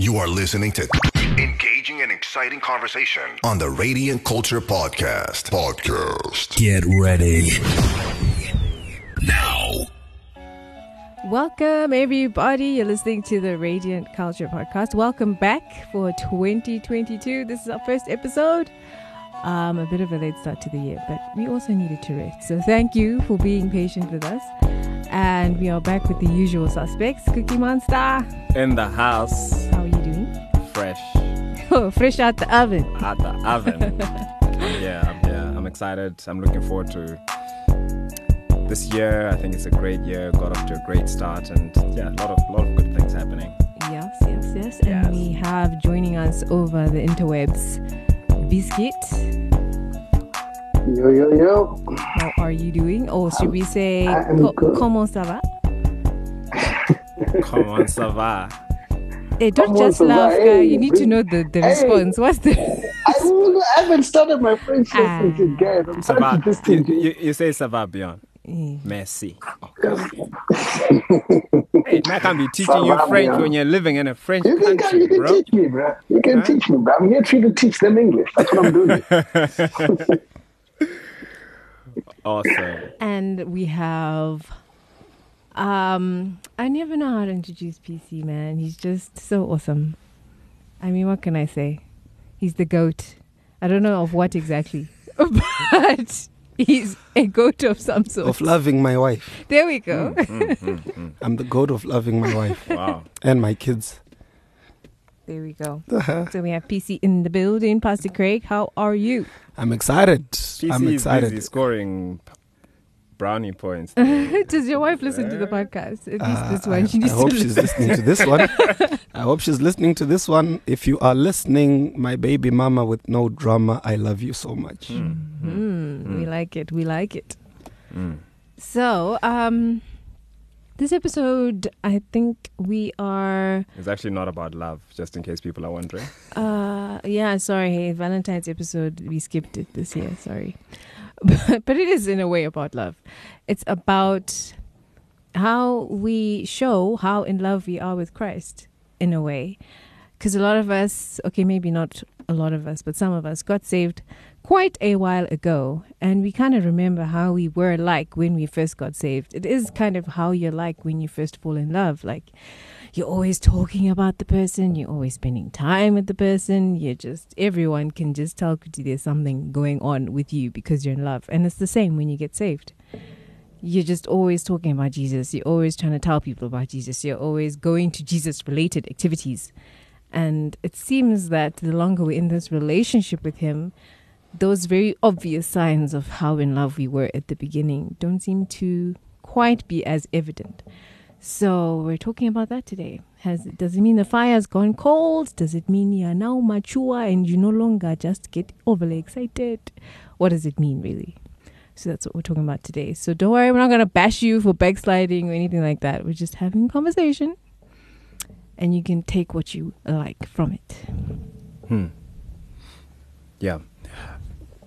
You are listening to engaging and exciting conversation on the Radiant Culture Podcast. Podcast. Get ready. Now. Welcome, everybody. You're listening to the Radiant Culture Podcast. Welcome back for 2022. This is our first episode. Um, a bit of a late start to the year, but we also needed to rest. So thank you for being patient with us. And we are back with the usual suspects. Cookie Monster, in the house, how are you doing? Fresh Oh, fresh out the oven. out the oven. yeah, I'm, yeah, I'm excited. I'm looking forward to this year. I think it's a great year. Got off to a great start, and yeah, a lot of lot of good things happening. Yes, yes, yes. And we have joining us over the interwebs, Biscuit. Yo, yo, yo. How are you doing? Or should we say, I'm co- good. comment ça va? Come on, Sava. Hey, don't Comment just laugh, guy. Hey, You need to know the, the Hey. response. What's the. I, haven't started my French Ah. lessons again. I'm Sava. trying to You, you, you say Sava beyond. Eh. Merci. hey, I can be teaching you French when you're living in a French You can, country, you can bro. teach me, bro. You can teach me, bro. I'm here to teach them English. That's what I'm doing. Awesome. And we have. Um, I never know how to introduce PC, man. He's just so awesome. I mean, what can I say? He's the goat. I don't know of what exactly, but he's a goat of some sort. of loving my wife. There we go. I'm the goat of loving my wife Wow. and my kids. There we go. Uh-huh. So we have PC in the building. Pastor Craig, how are you? I'm excited. PC I'm is excited. busy scoring p- brownie points. Does your wife listen to the podcast? At least Uh, this I, one. She I hope to she's listen. listening to this one. I hope she's listening to this one. If you are listening, my baby mama with no drama, I love you so much. Mm, We like it. We like it. Mm. So, um, this episode, I think we are. It's actually not about love, just in case people are wondering. Uh, yeah, sorry. Valentine's episode, we skipped it this year. Sorry, but, it is in a way about love. It's about how we show how in love we are with Christ, in a way. Because a lot of us, okay, maybe not a lot of us, but some of us got saved quite a while ago, and we kind of remember how we were like when we first got saved. It is kind of how you're like when you first fall in love. Like, you're always talking about the person, you're always spending time with the person, you're just, everyone can just tell Kuti there's something going on with you because you're in love. And it's the same when you get saved. You're just always talking about Jesus, you're always trying to tell people about Jesus, you're always going to Jesus related activities. And it seems that the longer we're in this relationship with Him, those very obvious signs of how in love we were at the beginning don't seem to quite be as evident. So we're talking about that today. Has does it mean the fire's gone cold? Does it mean you're now mature and you no longer just get overly excited? What does it mean really? So that's what we're talking about today. So don't worry, we're not gonna bash you for backsliding or anything like that. We're just having a conversation. And you can take what you like from it. Hmm. Yeah.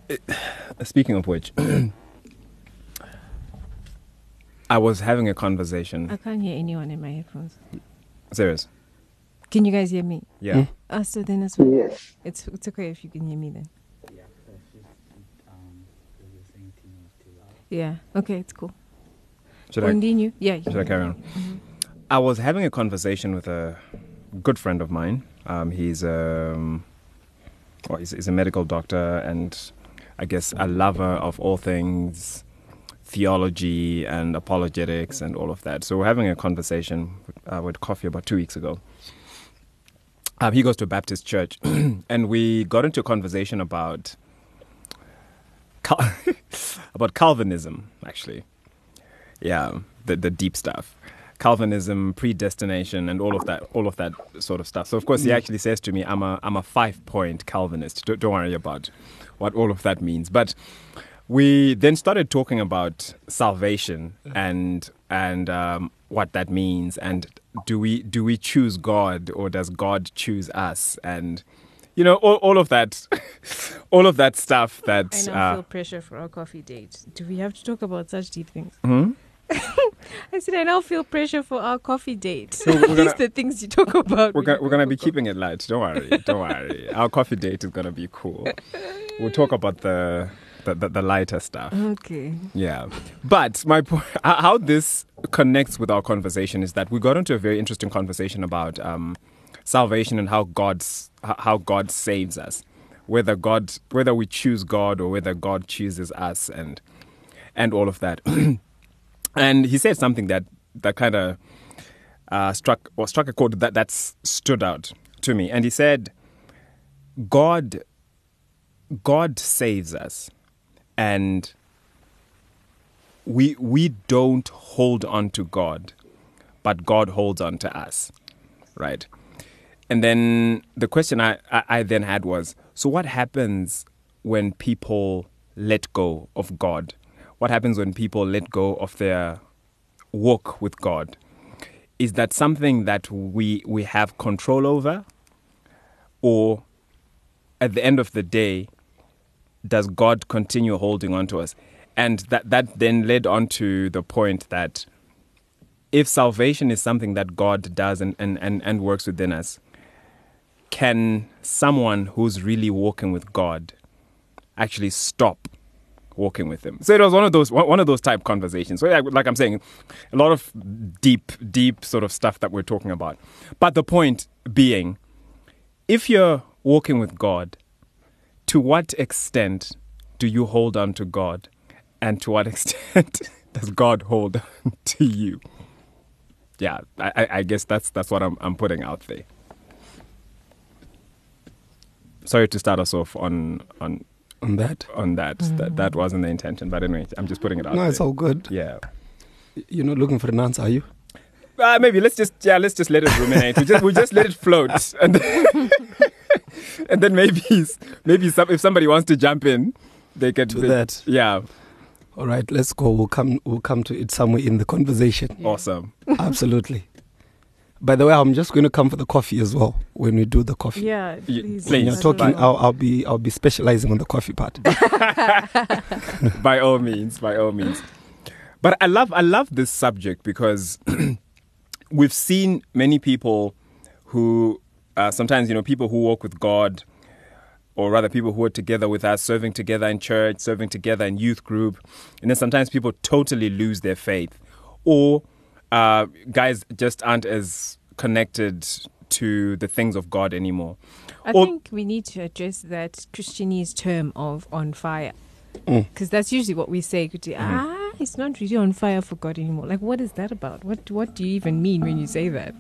It- speaking of which, I was having a conversation. I can't hear anyone in my headphones. Serious. Can you guys hear me? Yeah. Uh, so then it's, Yes. it's it's okay if you can hear me then. Yeah. Okay, it's cool. Should I, Continue. Yeah. should I carry on? I was having a conversation with a good friend of mine. Um, he's um, well, he's, he's a medical doctor and I guess a lover of all things theology and apologetics and all of that. So we're having a conversation uh, with coffee about two weeks ago. Um, he goes to a Baptist church, and we got into a conversation about Cal- about Calvinism, actually. Yeah, the the deep stuff. Calvinism, predestination, and all of that, all of that sort of stuff. So, of course, he actually says to me, "I'm a, I'm a five-point Calvinist." Don't, don't worry about what all of that means. But we then started talking about salvation and and um, what that means, and do we do we choose God or does God choose us? And you know, all, all of that, all of that stuff. That I now uh, feel pressure for our coffee date. Do we have to talk about such deep things? hmm? I said, I now feel pressure for our coffee date. we're These gonna- the things you talk about. We're gonna, we're gonna be keeping it light. Don't worry. Don't worry. Our coffee date is gonna be cool. We'll talk about the the, the, the lighter stuff. Okay. Yeah. But my point, how this connects with our conversation is that we got into a very interesting conversation about um, salvation and how God's how God saves us, whether God whether we choose God or whether God chooses us, and and all of that. and he said something that that kind of uh, struck or struck a chord that that's stood out to me, and he said, God God saves us and we we don't hold on to God, but God holds on to us, right? And then the question I, I, I then had was, so what happens when people let go of God? What happens when people let go of their walk with God? Is that something that we we have control over, or at the end of the day, does God continue holding on to us? And that, that then led on to the point that if salvation is something that God does and, and, and, and works within us, can someone who's really walking with God actually stop walking with Him? So it was one of those one of those type conversations. So yeah, like I'm saying, a lot of deep, deep sort of stuff that we're talking about. But the point being, if you're walking with God, to what extent do you hold on to God? And to what extent does God hold on to you? Yeah, I, I- I guess that's that's what I'm I'm putting out there. Sorry to start us off on on On that. on that. That that wasn't the intention, but anyway, I'm just putting it out No, there. it's all good. Yeah. You're not looking for an answer, are you? Uh, maybe let's just yeah, let's just let it ruminate. we just we just let it float, and then, maybe maybe some, if somebody wants to jump in, they can To they- that. Yeah, All right, let's go. We'll come. We'll come to it somewhere in the conversation. awesome. Absolutely. By the way, I'm just going to come for the coffee as well when we do the coffee. Yeah, You- please. When you're talking, I'll, I'll be I'll be specializing on the coffee part. by all means, by all means. But I love I love this subject because we've seen many people who uh, sometimes you know people who walk with God, or rather people who are together with us, serving together in church, serving together in youth group, and then sometimes people totally lose their faith, or uh, guys just aren't as connected to the things of God anymore. I Or- think we need to address that Christianese term of on fire. Mm. Because that's usually what we say. Kuti, Ah, it's not really on fire for God anymore. Like, what is that about? What What do you even mean when you say that?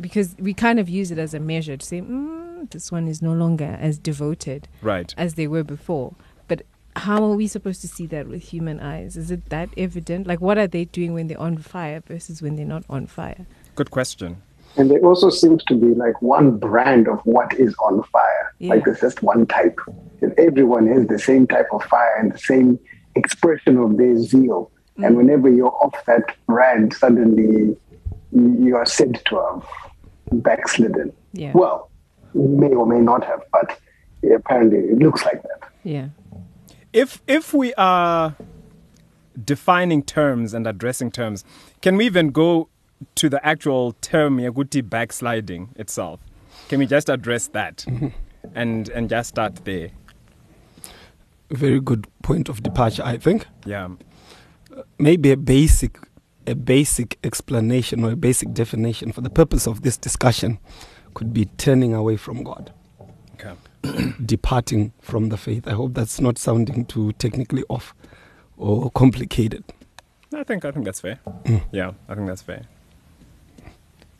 Because we kind of use it as a measure to say, mm, this one is no longer as devoted Right. as they were before. But how are we supposed to see that with human eyes? Is it that evident? Like, what are they doing when they're on fire versus when they're not on fire? Good question. And there also seems to be like one brand of what is on fire. Yeah. Like there's just one type. And everyone has the same type of fire and the same expression of their zeal. Mm. And whenever you're off that brand, suddenly you you are said to have backslidden. Yeah. Well, may or may not have, but apparently it looks like that. Yeah. if if we are defining terms and addressing terms, can we even go to the actual term yaguti backsliding itself? Can we just address that mm-hmm. and and just start there? Very good point of departure, I think. Yeah. Maybe a basic, a basic explanation or a basic definition for the purpose of this discussion could be turning away from God, Okay. departing from the faith. I hope that's not sounding too technically off or complicated. I think I think that's fair. Mm. Yeah, I think that's fair.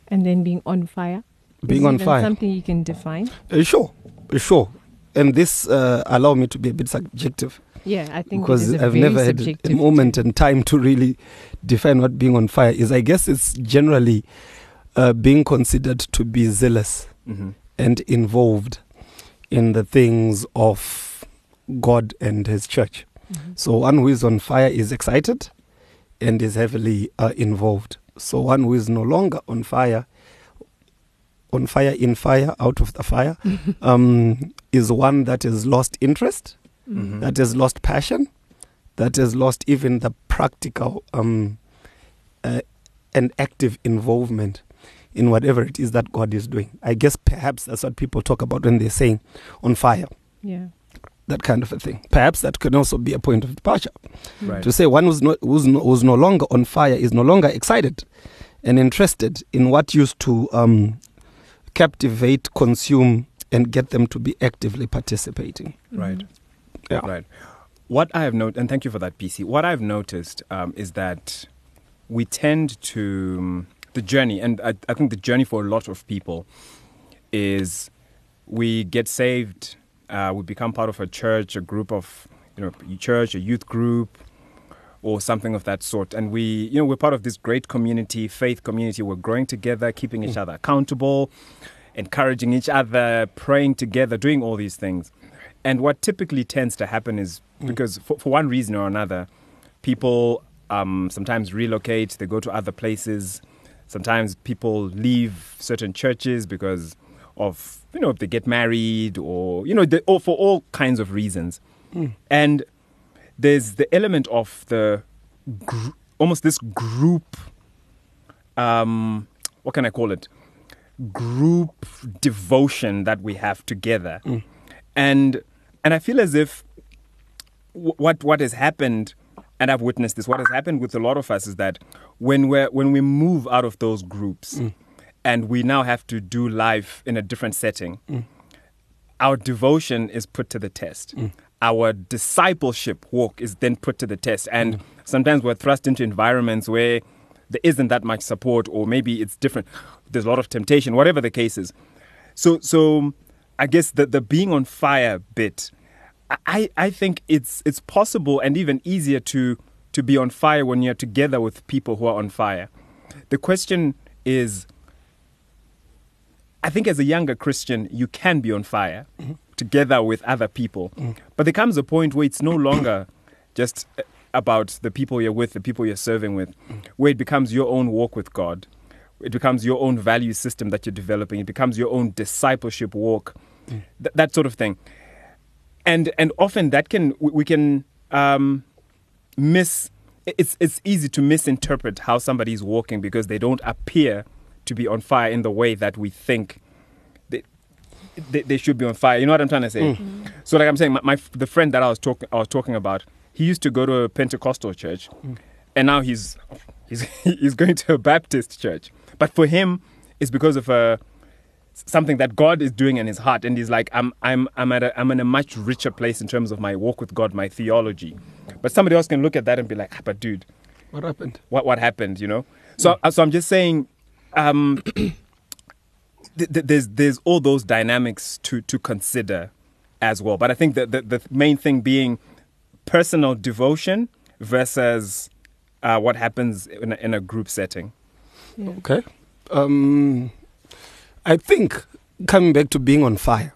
And then being on fire. Being Is on fire. Something you can define. Uh, sure, uh, sure. And this uh, allow me to be a bit subjective Yeah, I think because is a I've very never had a moment and time to really define what being on fire is. I guess it's generally uh, being considered to be zealous hmm and involved in the things of God and His church. Mhm. So one who is on fire is excited and is heavily uh, involved. So one who is no longer on fire, on fire, in fire, out of the fire, um, is one that has lost interest, Mm-hmm. Mhm. that has lost passion, that has lost even the practical um, uh, and active involvement in whatever it is that God is doing. I guess perhaps that's what people talk about when they're saying on fire, Yeah. that kind of a thing. Perhaps that can also be a point of departure Right. to say one who's no, who's, no, who's no longer on fire is no longer excited and interested in what used to um, captivate, consume, and get them to be actively participating. Right. Yeah. Right. What I have noticed, and thank you for that, PC. What I've noticed um, is that we tend to um, the journey, and I, I think the journey for a lot of people is we get saved, uh, we become part of a church, a group of you know, church, a youth group, or something of that sort, and we, you know, we're part of this great community, faith community. We're growing together, keeping each other accountable, encouraging each other, praying together, doing all these things. And what typically tends to happen is because for, for one reason or another, people um, sometimes relocate, they go to other places. Sometimes people leave certain churches because of, you know, if they get married or, you know, they, or for all kinds of reasons. And there's the element of the gr- almost this group, um, what can I call it? Group devotion that we have together. And and I feel as if w- what what has happened and I've witnessed this what has happened with a lot of us is that when we when we move out of those groups mm. and we now have to do life in a different setting mm. our devotion is put to the test. Mm. Our discipleship walk is then put to the test. And sometimes we're thrust into environments where there isn't that much support or maybe it's different. There's a lot of temptation whatever the case is. So so I guess the the being on fire bit, I I think it's it's possible and even easier to to be on fire when you're together with people who are on fire. The question is, I think as a younger Christian, you can be on fire together with other people, but there comes a point where it's no longer just uh, about the people you're with, the people you're serving with, where it becomes your own walk with God. It becomes your own value system that you're developing. It becomes your own discipleship walk, th- that sort of thing. And and often that can we can um, miss. It's it's easy to misinterpret how somebody is walking because they don't appear to be on fire in the way that we think they, they, they should be on fire. You know what I'm trying to say? So like I'm saying, my, my the friend that I was talking I was talking about, he used to go to a Pentecostal church, and now he's he's he's going to a Baptist church. But for him, it's because of a something that God is doing in his heart, and he's like, I'm I'm I'm at a, I'm in a much richer place in terms of my walk with God, my theology. But somebody else can look at that and be like, ah, but dude, What happened? what what happened you know so so i'm just saying um th- th- there's there's all those dynamics to to consider as well but i think that the, the main thing being personal devotion versus uh, what happens in a, in a group setting Yeah. Okay. Um, I think coming back to being on fire.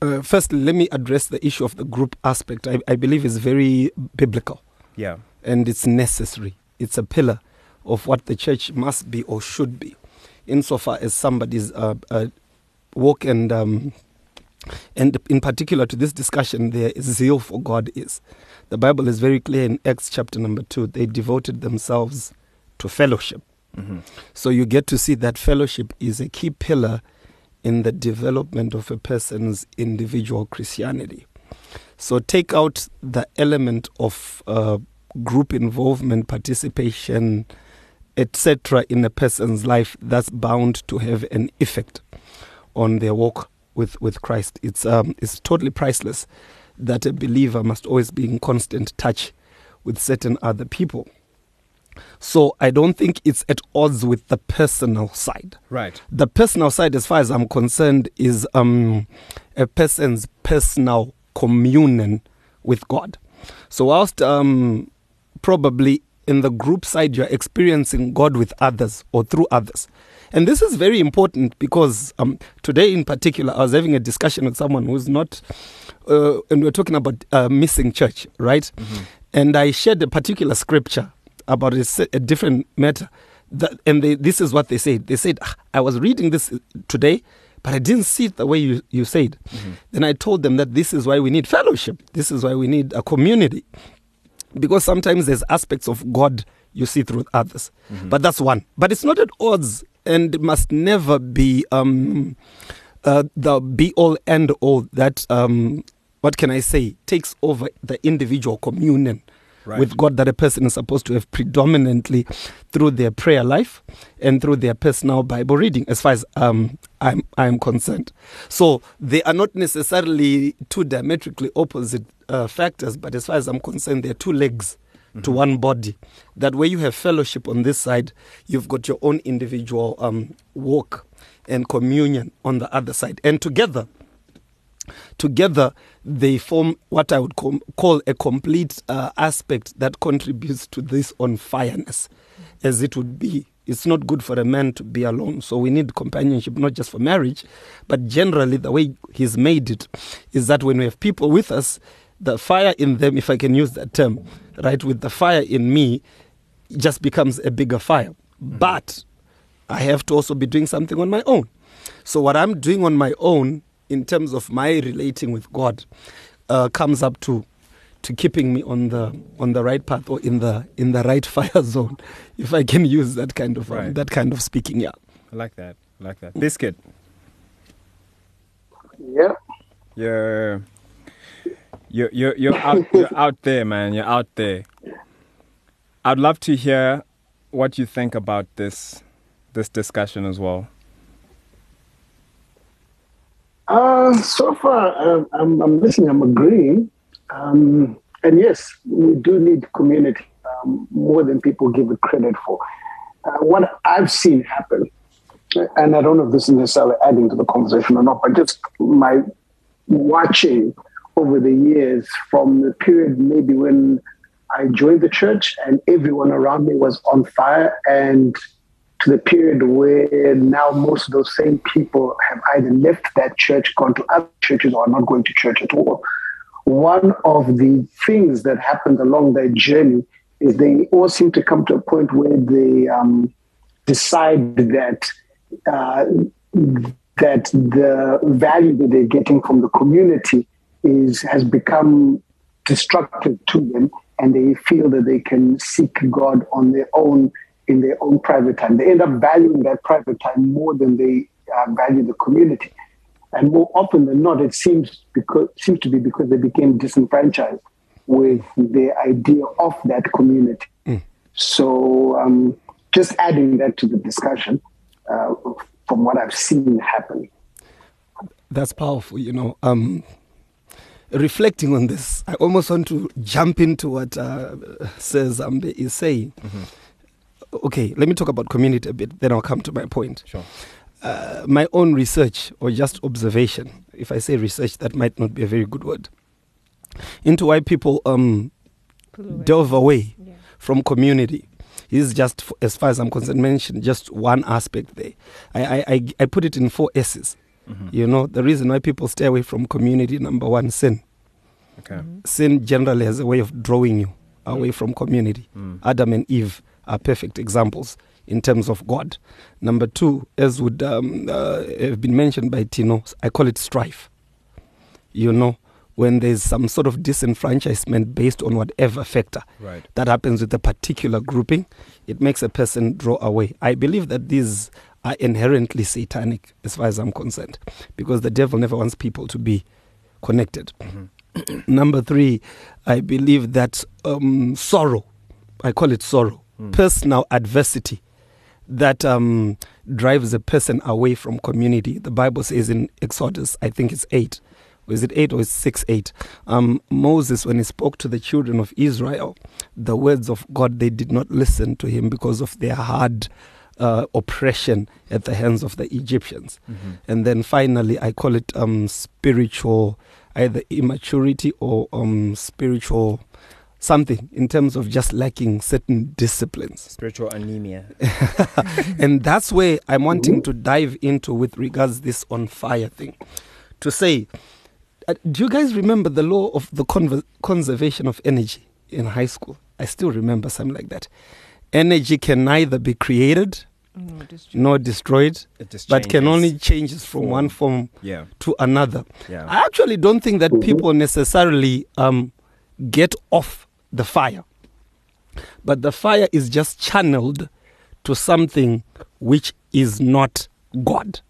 Uh, first, let me address the issue of the group aspect. I, I believe is very biblical yeah and it's necessary. It's a pillar of what the church must be or should be, insofar as somebody's uh, uh, walk and um, and in particular to this discussion, their zeal for God is. The Bible is very clear in Acts chapter number two. They devoted themselves to fellowship. Hmm So you get to see that fellowship is a key pillar in the development of a person's individual Christianity. So take out the element of uh, group involvement, participation, etc., in a person's life that's bound to have an effect on their walk with, with Christ. It's, um, it's totally priceless that a believer must always be in constant touch with certain other people. So I don't think it's at odds with the personal side. right The personal side, as far as I'm concerned, is um, a person's personal communion with God. So, whilst um, probably in the group side, you're experiencing God with others or through others. And this is very important because um, today, in particular, I was having a discussion with someone who's not, uh, and we are talking about uh, missing church, right? And I shared a particular scripture about a, a different matter. That, and they, this is what they said. They said, "Ah, I was reading this today, but I didn't see it the way you, you said. Then I told them that this is why we need fellowship. This is why we need a community. because sometimes there's aspects of God you see through others. But that's one. But it's not at odds and it must never be um, uh, the be all end all that, um, what can I say, takes over the individual communion Right. with God that a person is supposed to have predominantly through their prayer life and through their personal Bible reading, as far as um, I'm, I'm concerned. So they are not necessarily two diametrically opposite uh, factors, but as far as I'm concerned, they're two legs to one body. That way you have fellowship on this side, you've got your own individual um, walk and communion on the other side. And together, together they form what I would com- call a complete uh, aspect that contributes to this on fireness, as it would be. It's not good for a man to be alone, so we need companionship, not just for marriage, but generally the way he's made it is that when we have people with us, the fire in them, if I can use that term, right, with the fire in me, just becomes a bigger fire. But I have to also be doing something on my own. So what I'm doing on my own in terms of my relating with God uh, comes up to to keeping me on the on the right path or in the in the right fire zone, if I can use that kind of um, that kind of speaking. Yeah. I like that. I like that. Biscuit, Yeah. you're you're you're, you're out you're out there, man. You're out there. I'd love to hear what you think about this this discussion as well. Uh, so far, um, I'm, I'm listening, I'm agreeing. Um, and yes, we do need community um, more than people give it credit for. Uh, what I've seen happen, and I don't know if this is necessarily adding to the conversation or not, but just my watching over the years from the period maybe when I joined the church and everyone around me was on fire and to the period where now most of those same people have either left that church, gone to other churches, or are not going to church at all. One of the things that happened along that journey is they all seem to come to a point where they um, decide that uh, that the value that they're getting from the community is has become destructive to them, and they feel that they can seek God on their own in their own private time. They end up valuing that private time more than they uh, value the community. And more often than not, it seems because seems to be because they became disenfranchised with the idea of that community. So, um, just adding that to the discussion, uh, from what I've seen happen. That's powerful, you know. Um, reflecting on this, I almost want to jump into what uh, says Ambe is saying. Okay, let me talk about community a bit, then I'll come to my point. Sure. Uh, my own research or just observation, if I say research, that might not be a very good word, into why people um, delve away Yeah. from community is just, as far as I'm concerned, mentioned just one aspect there. I, I, I, I put it in four S's. You know, the reason why people stay away from community, number one, sin. Okay. Mm-hmm. Sin generally has a way of drawing you away from community. Mm. Adam and Eve are perfect examples in terms of God. Number two, as would um, uh, have been mentioned by Tino, I call it strife. You know, when there's some sort of disenfranchisement based on whatever factor Right. that happens with a particular grouping, it makes a person draw away. I believe that these are inherently satanic as far as I'm concerned, because the devil never wants people to be connected. Number three, I believe that um, sorrow, I call it sorrow, personal adversity that um, drives a person away from community. The Bible says in Exodus, I think it's 8. Or is it 8 or is it 6 8? Um, Moses, when he spoke to the children of Israel, the words of God, they did not listen to him because of their hard uh, oppression at the hands of the Egyptians. And then finally, I call it um, spiritual, either immaturity or um, spiritual something in terms of just lacking certain disciplines. Spiritual anemia. and that's where I'm wanting to dive into with regards this on fire thing. To say, uh, do you guys remember the law of the conver- conservation of energy in high school? I still remember something like that. Energy can neither be created No, just nor destroyed, but can only change from one form Yeah. to another. Yeah. I actually don't think that people necessarily um, get off the fire but the fire is just channeled to something which is not God.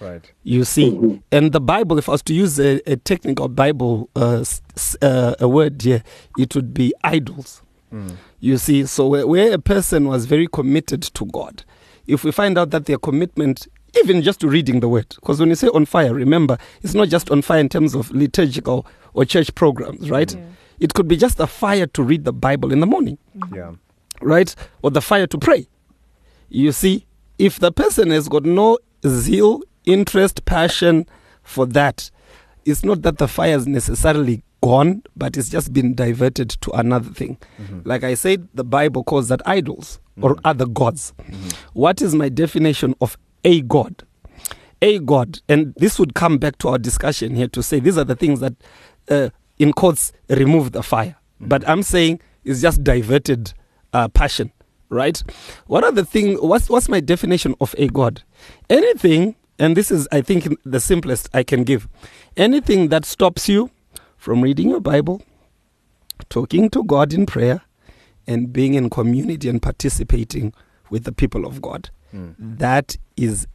Right. You see, and the Bible, if I was to use a, a technical Bible uh, s- s- uh, a word here, it would be idols. Mm. You see, so where, where a person was very committed to God, if we find out that their commitment, even just to reading the word, because when you say on fire, remember, it's not just on fire in terms of liturgical or church programs, right? Yeah. It could be just a fire to read the Bible in the morning Yeah. right? Or the fire to pray. You see, if the person has got no zeal, interest, passion for that, it's not that the fire is necessarily gone, but it's just been diverted to another thing. Mm-hmm. Like I said, the Bible calls that idols or mm-hmm. other gods. Mm-hmm. What is my definition of a god? A god, and this would come back to our discussion here to say these are the things that, uh, in quotes, remove the fire. But I'm saying it's just diverted uh, passion, right? What are the thing? What's what's my definition of a god? Anything, and this is I think the simplest I can give. Anything that stops you from reading your Bible, talking to God in prayer, and being in community and participating with the people of God. Mm. That is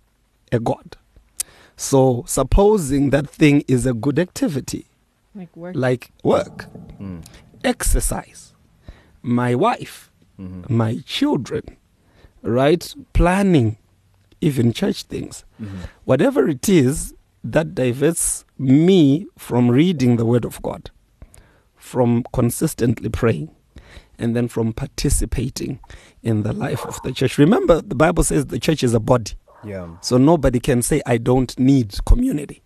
a god. So supposing that thing is a good activity, Like work. like work, Mm. exercise, my wife, Mhm. my children, right? Planning, even church things. Mhm. Whatever it is that diverts me from reading the Word of God, from consistently praying, and then from participating in the life of the church. Remember, the Bible says the church is a body. Yeah. So nobody can say, I don't need community.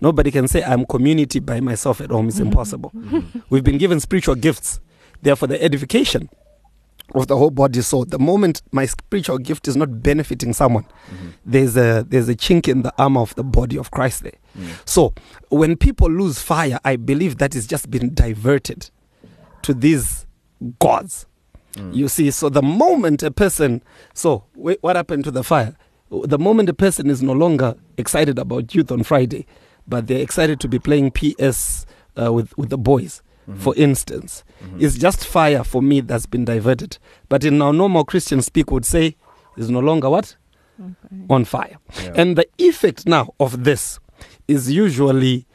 Nobody can say, I'm community by myself at home. It's mm-hmm. impossible. Mm-hmm. We've been given spiritual gifts. They are for the edification of the whole body. So the moment my spiritual gift is not benefiting someone, mm-hmm. there's a there's a chink in the armor of the body of Christ there. Mm. So when people lose fire, I believe that is just been diverted to these gods. Mm. You see, so the moment a person, so wh- what happened to the fire? The moment a person is no longer excited about youth on Friday, but they're excited to be playing PS uh, with with the boys, for instance, it's just fire for me that's been diverted. But in our normal Christian speak, would say is no longer what Okay. on fire. Yeah. And the effect now of this is usually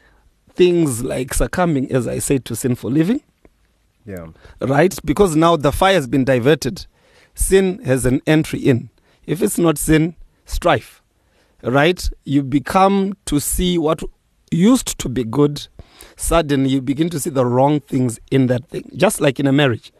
things like succumbing, as I say, to sinful living Yeah. right? Because now the fire has been diverted. Sin has an entry in. If it's not sin, strife, right? You become to see what used to be good. Suddenly, you begin to see the wrong things in that thing. Just like in a marriage.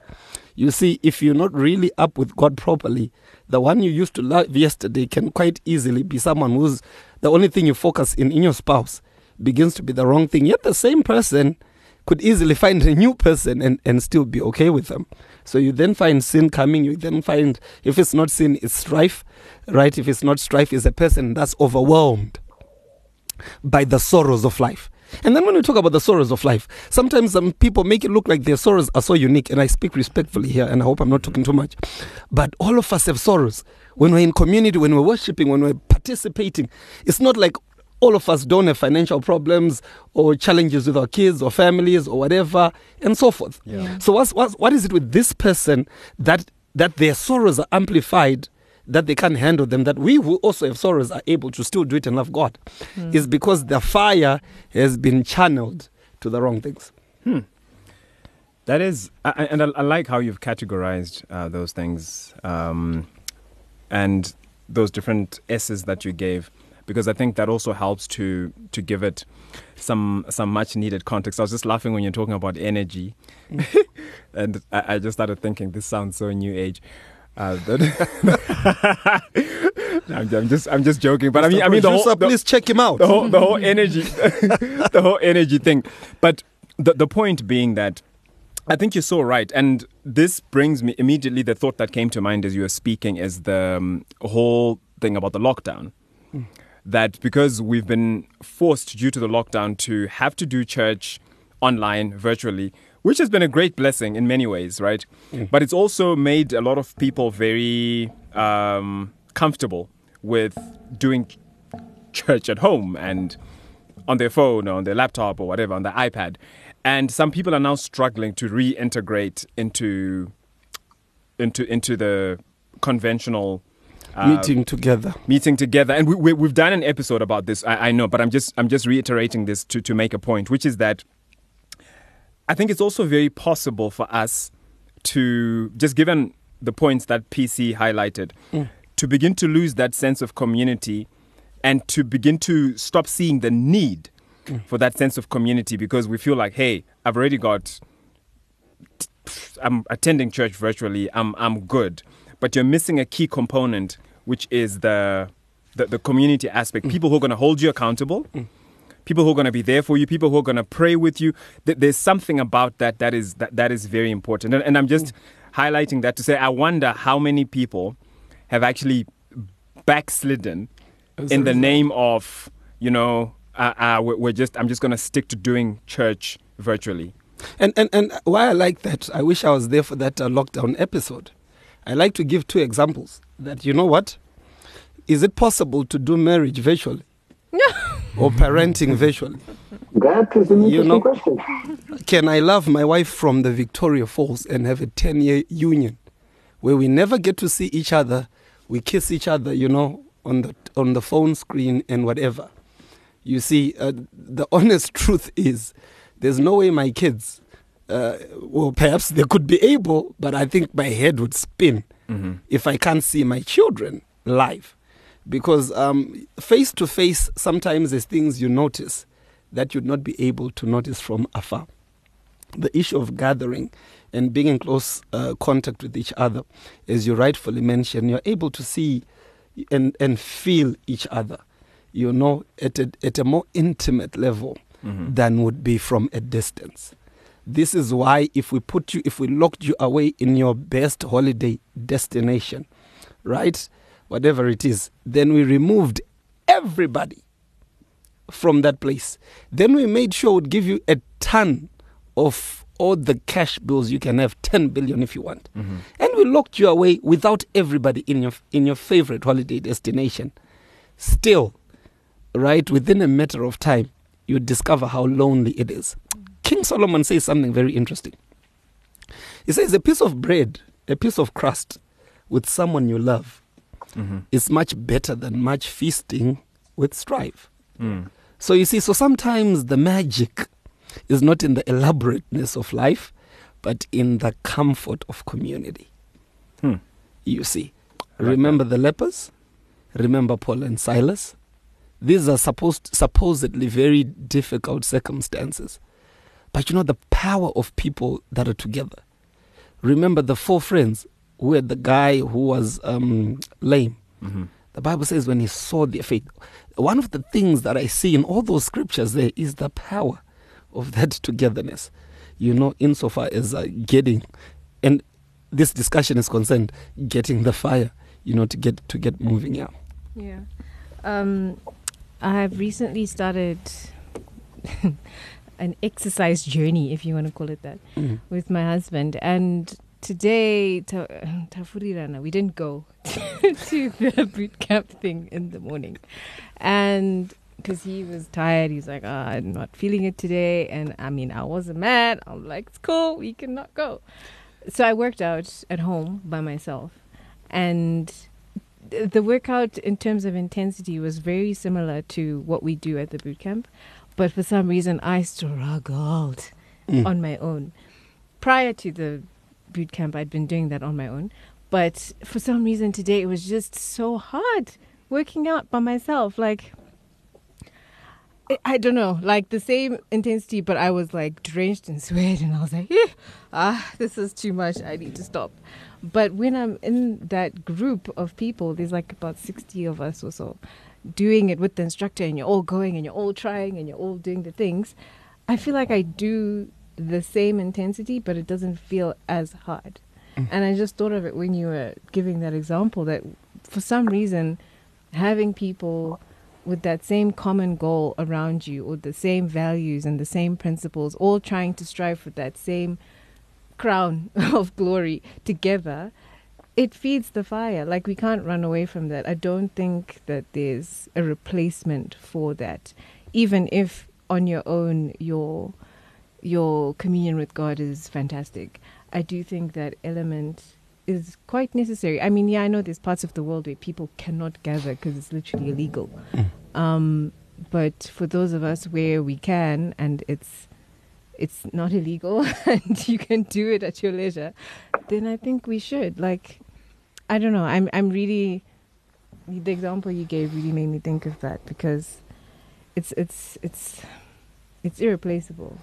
You see, if you're not really up with God properly, the one you used to love yesterday can quite easily be someone who's the only thing you focus in in your spouse begins to be the wrong thing. Yet the same person could easily find a new person and, and still be okay with them. So you then find sin coming, you then find if it's not sin, it's strife, right? If it's not strife, it's a person that's overwhelmed by the sorrows of life. And then when we talk about the sorrows of life, sometimes some people make it look like their sorrows are so unique. And I speak respectfully here, and I hope I'm not talking too much. But all of us have sorrows. When we're in community, when we're worshiping, when we're participating, it's not like all of us don't have financial problems or challenges with our kids or families or whatever, and so forth. Yeah. So what's, what's, what is it with this person that that their sorrows are amplified, that they can't handle them, that we who also have sorrows are able to still do it and love God? Is because the fire has been channeled to the wrong things. That is, I, I- and I, I like how you've categorized uh, those things um, and those different S's that you gave, because I think that also helps to to give it some some much needed context. I was just laughing when you're talking about energy, and I, I just started thinking this sounds so new age. Uh, No, I'm, I'm just I'm just joking, but I mean I mean the whole the- please check him out. the whole the whole energy the whole energy thing. But the the point being that I think you're so right and this brings me immediately the thought that came to mind as you were speaking is the um, whole thing about the lockdown. That because we've been forced due to the lockdown to have to do church online virtually which has been a great blessing in many ways right but it's also made a lot of people very um, comfortable with doing church at home and on their phone or on their laptop or whatever on their iPad. And some people are now struggling to reintegrate into into into the conventional uh, Meeting together. meeting together and we, we, we've done an episode about this I, I know but i'm just i'm just reiterating this to, to make a point which is that i think it's also very possible for us to just given the points that pc highlighted to begin to lose that sense of community and to begin to stop seeing the need mm. for that sense of community because we feel like hey i've already got I'm attending church virtually. I'm I'm good, but you're missing a key component, which is the the, the community aspect. Mm. People who are going to hold you accountable, mm. People who are going to be there for you, people who are going to pray with you. Th- There's something about that that is that, that is very important, and, and I'm just highlighting that to say I wonder how many people have actually backslidden As in the result. name of you know uh, uh, we're we're just I'm just going to stick to doing church virtually. And, and, and why I like that, I wish I was there for that uh, lockdown episode. I like to give two examples that, you know what? Is it possible to do marriage virtually? or parenting virtually? That is an You interesting know- question. Can I love my wife from the Victoria Falls and have a 10 year union where we never get to see each other? We kiss each other, you know, on the, on the phone screen and whatever. You see, uh, the honest truth is there's no way my kids, uh, well, perhaps they could be able, but I think my head would spin if I can't see my children live. Because face to face, sometimes there's things you notice that you'd not be able to notice from afar. The issue of gathering and being in close uh, contact with each other, as you rightfully mentioned, you're able to see and, and feel each other, you know, at a, at a more intimate level than would be from a distance. This is why if we put you, if we locked you away in your best holiday destination, right, whatever it is, then we removed everybody from that place. Then we made sure we'd give you a ton of all the cash bills you can have, 10 billion if you want. Mm-hmm. And we locked you away without everybody in your in your favorite holiday destination. Still, right, within a matter of time, you discover how lonely it is. King Solomon says something very interesting. He says a piece of bread, a piece of crust with someone you love is much better than much feasting with strife. So you see, so sometimes the magic is not in the elaborateness of life, but in the comfort of community. Hmm. You see, like remember the lepers? Remember Paul and Silas? These are supposed supposedly very difficult circumstances. But you know the power of people that are together. Remember the four friends who had the guy who was um, lame. Mhm. The Bible says when he saw their faith, one of the things that I see in all those scriptures there is the power of that togetherness. You know, insofar as uh, getting, and this discussion is concerned, getting the fire. You know, to get to get moving. Yeah. Yeah. Um, I've recently started an exercise journey, if you want to call it that, Mm. with my husband. And today, ta- Tafurirana, we didn't go to the boot camp thing in the morning. And because he was tired, he's like, oh, I'm not feeling it today. And I mean, I wasn't mad. I'm like, it's cool, we cannot go. So I worked out at home by myself. And the workout in terms of intensity was very similar to what we do at the boot camp, but for some reason I struggled Mm. on my own. Prior to the boot camp, I'd been doing that on my own, but for some reason today it was just so hard working out by myself. Like I- don't know, like the same intensity, but I was like drenched in sweat, and I was like, eh, ah, this is too much. I need to stop. But when I'm in that group of people, there's like about 60 of us or so doing it with the instructor, and you're all going and you're all trying and you're all doing the things. I feel like I do the same intensity, but it doesn't feel as hard. Mm. And I just thought of it when you were giving that example that for some reason, having people with that same common goal around you or the same values and the same principles, all trying to strive for that same crown of glory together, it feeds the fire. Like we can't run away from that. I don't think that there's a replacement for that. Even if on your own your your communion with God is fantastic. I do think that element is quite necessary. I mean, yeah, I know there's parts of the world where people cannot gather because it's literally illegal. Um, but for those of us where we can and it's it's not illegal and you can do it at your leisure, then I think we should. Like, I don't know. I'm I'm really the example you gave really made me think of that because it's it's it's it's irreplaceable.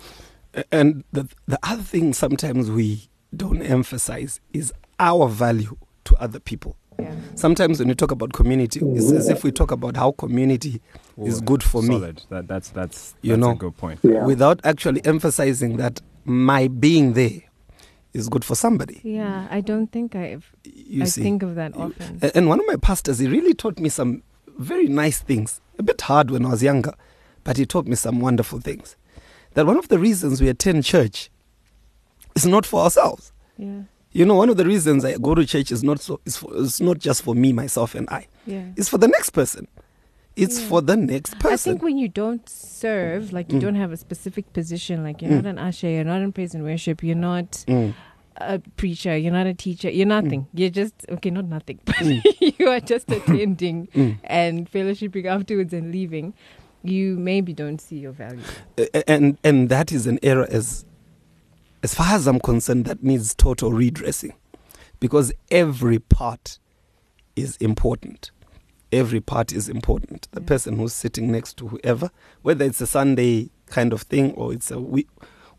And the the other thing sometimes we don't emphasize is our value to other people. Yeah. Sometimes when you talk about community, it's as if we talk about how community is good for me. solid. That, that's that's You that's know. a good point. Yeah. without actually emphasizing that my being there is good for somebody. Yeah, I don't think I've You I see. think of that often. And one of my pastors, he really taught me some very nice things. A bit hard when I was younger, but he taught me some wonderful things. That one of the reasons we attend church is not for ourselves. Yeah. You know, one of the reasons I go to church is not so for, it's not just for me, myself, and I. Yeah. It's for the next person. It's Yeah. for the next person. I think when you don't serve, like you Mm. don't have a specific position, like you're Mm. not an usher, you're not in praise and worship, you're not Mm. a preacher, you're not a teacher, you're nothing. You're just okay, not nothing, but Mm. you are just attending Mm. and fellowshipping afterwards and leaving. You maybe don't see your value. And and that is an error as as far as I'm concerned that needs total redressing because every part is important every part is important the Yeah. person who's sitting next to whoever whether it's a Sunday kind of thing or it's a week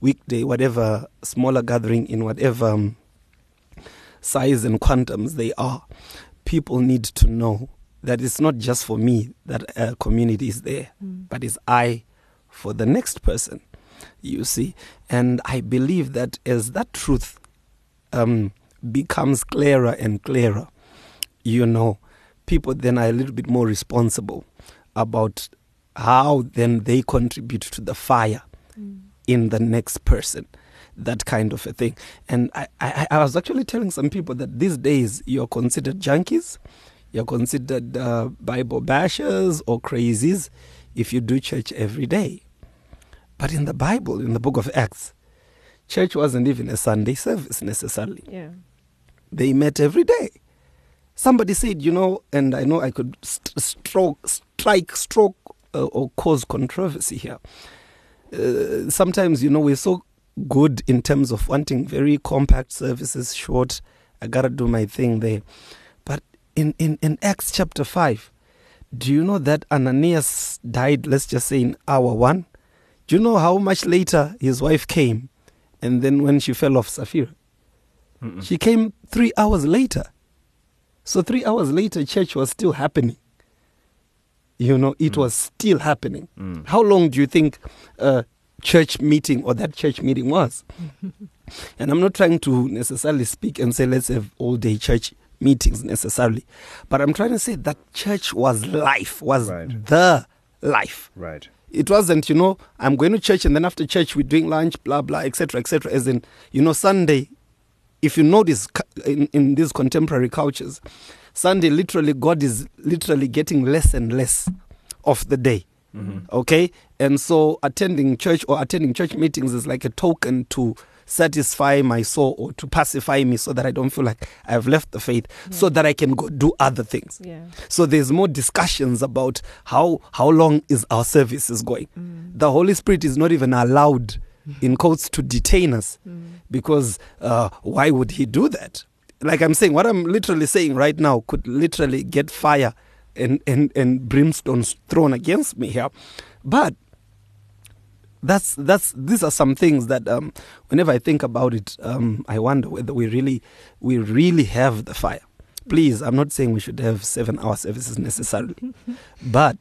weekday whatever smaller gathering in whatever um, size and quantums they are people need to know that it's not just for me that a community is there Mm. but it's I for the next person. You see, and I believe that as that truth um, becomes clearer and clearer, you know, people then are a little bit more responsible about how then they contribute to the fire Mm. in the next person that kind of a thing and I, I, I was actually telling some people that these days you're considered junkies you're considered uh, bible bashers or crazies if you do church every day but in the bible in the book of acts church wasn't even a sunday service necessarily Yeah. they met every day. Somebody said, you know, and I know I could st- stroke, strike, stroke, uh, or cause controversy here. Uh, sometimes, you know, we're so good in terms of wanting very compact services, short. I gotta do my thing there. But in, in, in Acts chapter 5, do you know that Ananias died, let's just say in hour one? Do you know how much later his wife came? And then when she fell off Sapphira? Mm-mm. She came three hours later. So three hours later, church was still happening. You know, it Mm. was still happening. Mm. How long do you think a church meeting or that church meeting was? and I'm not trying to necessarily speak and say let's have all day church meetings necessarily, but I'm trying to say that church was life, was Right. the life. Right. It wasn't, you know, I'm going to church and then after church we're doing lunch, blah blah, etc. etc. As in, you know, Sunday. If you notice in, in these contemporary cultures, Sunday literally God is literally getting less and less of the day. Mhm. Okay, and so attending church or attending church meetings is like a token to satisfy my soul or to pacify me, so that I don't feel like I've left the faith, so that I can go do other things. Yeah. So there's more discussions about how how long is our services going. Mm. The Holy Spirit is not even allowed, in quotes, to detain us Mm. because uh, why would He do that? Like I'm saying, what I'm literally saying right now could literally get fire and and and brimstone thrown against me here, but. That's that's these are some things that um, whenever I think about it, um, I wonder whether we really we really have the fire. Please, I'm not saying we should have seven hour services necessarily, but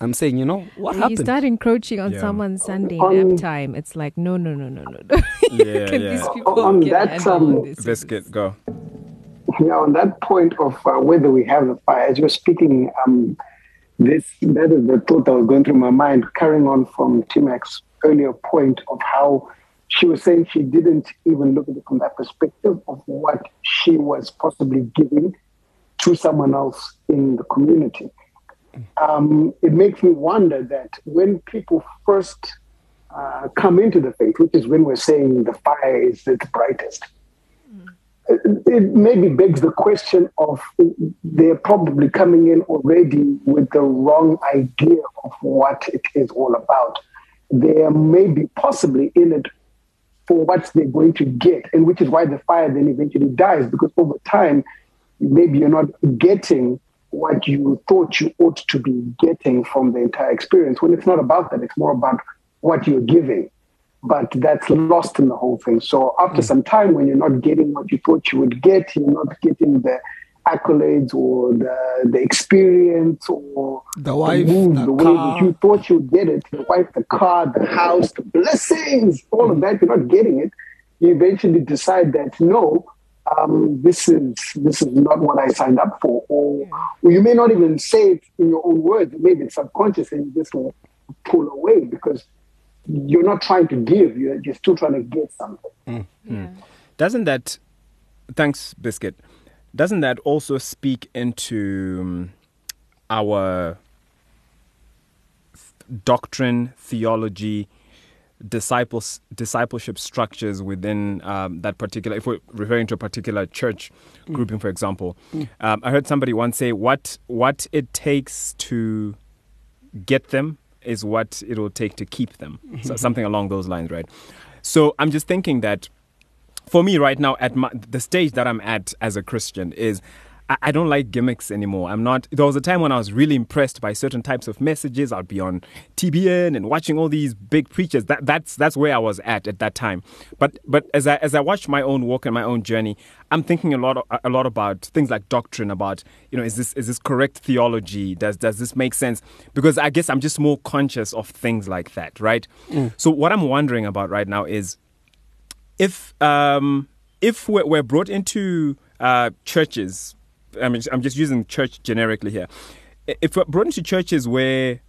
I'm saying you know what When you start encroaching on Yeah. someone's Sunday Um, nap time, it's like no, no, no, no, no. no. Yeah, Can yeah. these people On that, handle um, on? Biscuit, go. Yeah, on that point of uh, whether we have the fire, as you're speaking, um, this that is the thought that was going through my mind, carrying on from Timac's earlier point of how she was saying she didn't even look at it from that perspective of what she was possibly giving to someone else in the community. Um, it makes me wonder that when people first uh, come into the faith, which is when we're saying the fire is its brightest, it, it maybe begs the question of they're probably coming in already with the wrong idea of what it is all about. They may be possibly in it for what they're going to get, and which is why the fire then eventually dies because over time, maybe you're not getting what you thought you ought to be getting from the entire experience. When it's not about that, it's more about what you're giving but that's lost in the whole thing. So after mm. some time, when you're not getting what you thought you would get, you're not getting the accolades or the, the experience or the wife, the, move, the, the way that you thought you'd get it, the wife, the car, the house, the blessings, all of that, you're not getting it. You eventually decide that no, um, this is this is not what I signed up for, or, or you may not even say it in your own words. Maybe it's subconscious, and you just pull away because you're not trying to give, you're, you're still trying to get something. Mm. Yeah. Doesn't that, thanks, Biscuit, doesn't that also speak into um, our doctrine, theology, disciples discipleship structures within um, that particular if we're referring to a particular church mm. grouping for example mm. um, i heard somebody once say what what it takes to get them is what it will take to keep them. so something along those lines, right? So I'm just thinking that for me right now, at my, the stage that I'm at as a Christian, is I, I don't like gimmicks anymore. I'm not. There was a time when I was really impressed by certain types of messages. I'd be on TBN and watching all these big preachers. That that's that's where I was at at that time. But but as I as I watch my own walk and my own journey, I'm thinking a lot a lot about things like doctrine. About you know, is this is this correct theology? Does does this make sense? Because I guess I'm just more conscious of things like that, right? Mm. So what I'm wondering about right now is if um, if we're, we're brought into uh, churches I mean, I'm just using church generically here. If we're brought into churches where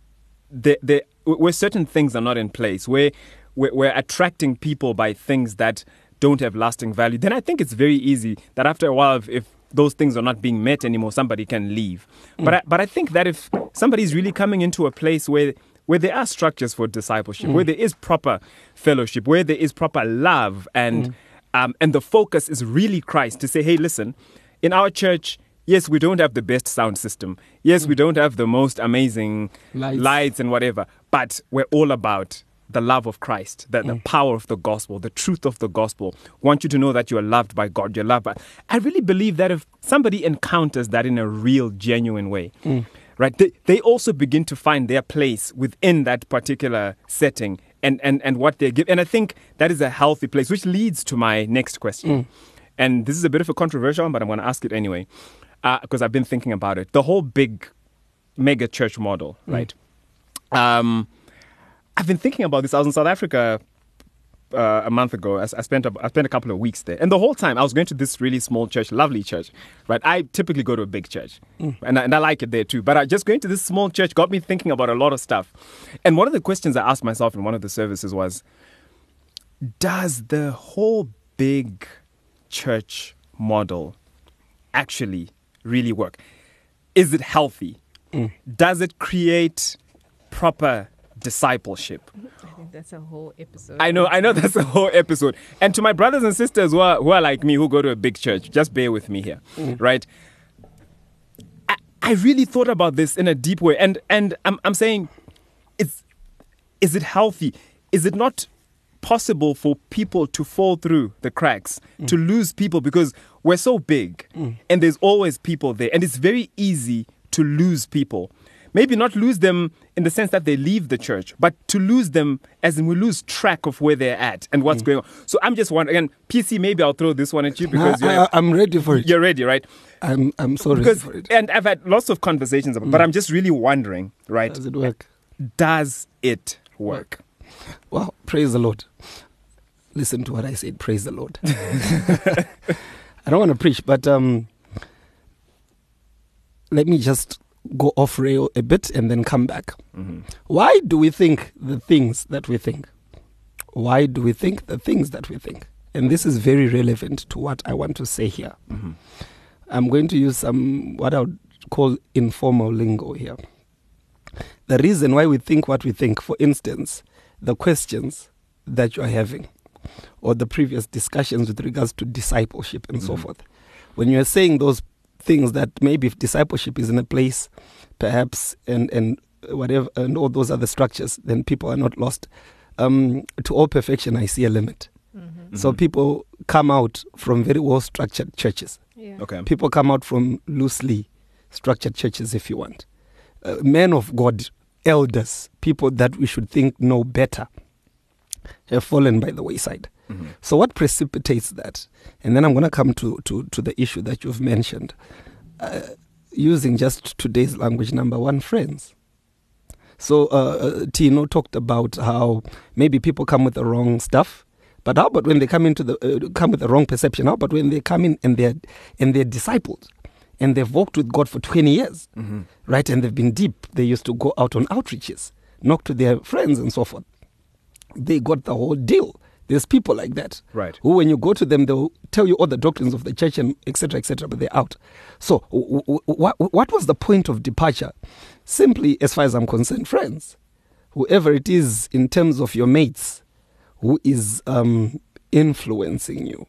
the, the, where certain things are not in place, where we're, we're attracting people by things that don't have lasting value, then I think it's very easy that after a while, if, if those things are not being met anymore, somebody can leave. Mm. But I, but I think that if somebody is really coming into a place where where there are structures for discipleship, mm. where there is proper fellowship, where there is proper love, and mm. um, and the focus is really Christ to say, hey, listen, in our church, yes, we don't have the best sound system. Yes, we mm. don't have the most amazing lights, lights and whatever, but we're all about the love of Christ, the, the mm. power of the gospel, the truth of the gospel. Want you to know that you are loved by God, you're loved by. I really believe that if somebody encounters that in a real, genuine way, mm. Right, they, they also begin to find their place within that particular setting and, and, and what they give. And I think that is a healthy place, which leads to my next question. Mm. And this is a bit of a controversial one, but I'm going to ask it anyway because uh, I've been thinking about it. The whole big mega church model, mm. right? Um, I've been thinking about this. I was in South Africa uh, a month ago. I, I, spent a, I spent a couple of weeks there, and the whole time I was going to this really small church, lovely church, right? I typically go to a big church, mm. and, I, and I like it there too. But I, just going to this small church got me thinking about a lot of stuff. And one of the questions I asked myself in one of the services was, does the whole big church model actually really work? Is it healthy? Mm. Does it create proper discipleship? I think that's a whole episode. I know, I know that's a whole episode. And to my brothers and sisters who are, who are like me, who go to a big church, just bear with me here, mm. right? I, I really thought about this in a deep way. And, and I'm, I'm saying, it's, is it healthy? Is it not possible for people to fall through the cracks, mm. to lose people because we're so big mm. and there's always people there. And it's very easy to lose people. Maybe not lose them in the sense that they leave the church, but to lose them as in we lose track of where they're at and what's mm. going on. So I'm just wondering, again, PC, maybe I'll throw this one at you because I, am ready for it. You're ready, right? I'm, I'm so ready for it. And I've had lots of conversations about but mm. I'm just really wondering, right? Does it work? Does it work? Well, praise the Lord. Listen to what I said. Praise the Lord. I don't want to preach, but um, let me just go off rail a bit and then come back. Mm-hmm. Why do we think the things that we think? Why do we think the things that we think? And this is very relevant to what I want to say here. Mm-hmm. I'm going to use some what I would call informal lingo here. The reason why we think what we think, for instance, the questions that you are having or the previous discussions with regards to discipleship and so Mhm. forth. When you're saying those things that maybe if discipleship is in a place, perhaps, and, and whatever, and all those other structures, then people are not lost. Um, to all perfection, I see a limit. Mm-hmm. So Mhm. people come out from very well structured churches. Yeah. Okay. People come out from loosely structured churches, if you want. Uh, men of God, elders, people that we should think know better, have fallen by the wayside. Mhm. So, what precipitates that? And then I'm going to come to, to, to the issue that you've mentioned. Uh, using just today's language, number one, friends. So, uh, uh, Tino talked about how maybe people come with the wrong stuff. But how about when they come into the uh, come with the wrong perception? How about when they come in and they're and they're disciples, and they've walked with God for 20 years, Mhm. right? And they've been deep. They used to go out on outreaches, knock to their friends and so forth. They got the whole deal. There's people like that Right. who, when you go to them, they'll tell you all the doctrines of the church and etc. etc. but they're out. So, w- w- what what was the point of departure? Simply, as far as I'm concerned, friends, whoever it is in terms of your mates, who is um, influencing you,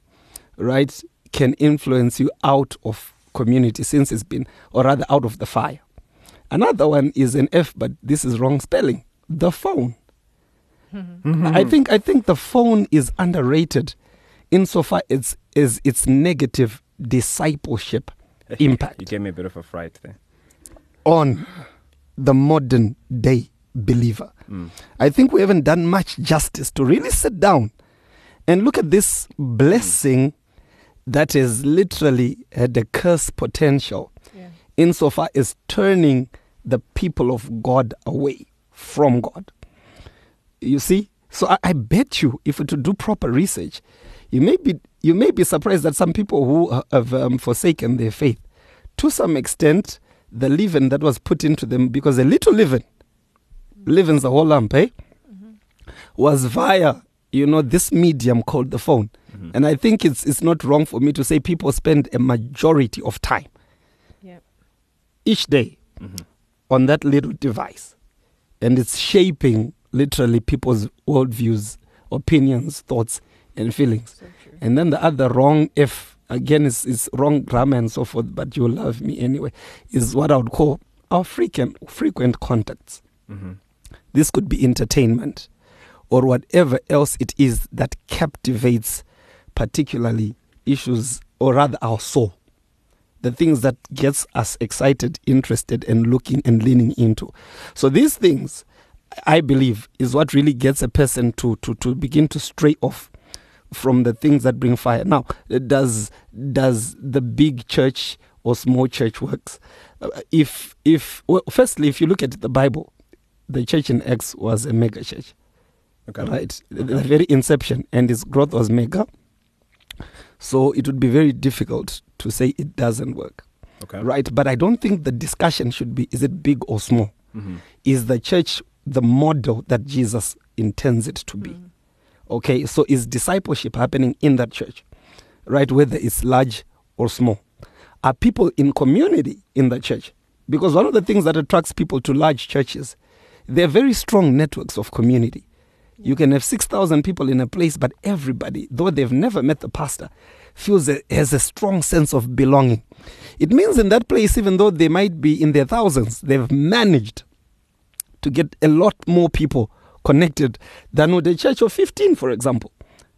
right, can influence you out of community since it's been, or rather, out of the fire. Another one is an F, but this is wrong spelling. The phone. Mm-hmm. I think I think the phone is underrated insofar as as its negative discipleship impact. You gave me a bit of a fright there. on the modern day believer. Mm. I think we haven't done much justice to really sit down and look at this blessing that has literally had a curse potential Yeah. insofar as turning the people of God away from God. You see? So I, I bet you, if we to do proper research, you may be you may be surprised that some people who have um, forsaken their faith, to some extent, the leaven that was put into them, because a little leaven leavens the whole lump, eh? Was via you know this medium called the phone, Mhm. and I think it's it's not wrong for me to say people spend a majority of time Yeah. each day Mhm. on that little device. And it's shaping literally people's worldviews, opinions, thoughts, and feelings. So. And then the other wrong if again, is, is wrong grammar and so forth, but you love me anyway, is what I would call our frequent, frequent contacts. Mhm. This could be entertainment or whatever else it is that captivates, particularly issues, or rather our soul. The things that gets us excited, interested, and looking and leaning into. So these things, I believe, is what really gets a person to to, to begin to stray off from the things that bring fire. Now, does does the big church or small church works? Uh, if if well, firstly, if you look at the Bible, the church in Acts was a mega church, Okay. right? The, the very inception and its growth was mega. So it would be very difficult to say it doesn't work, Okay. right? But I don't think the discussion should be: is it big or small? Mhm. Is the church the model that Jesus intends it to be? Mm. Okay, so is discipleship happening in that church, right? Whether it's large or small. Are people in community in the church? Because one of the things that attracts people to large churches, they're very strong networks of community. You can have 6,000 people in a place, but everybody, though they've never met the pastor, feels a, has a strong sense of belonging. It means in that place, even though they might be in their thousands, they've managed to get a lot more people connected than with a church of 15, for example,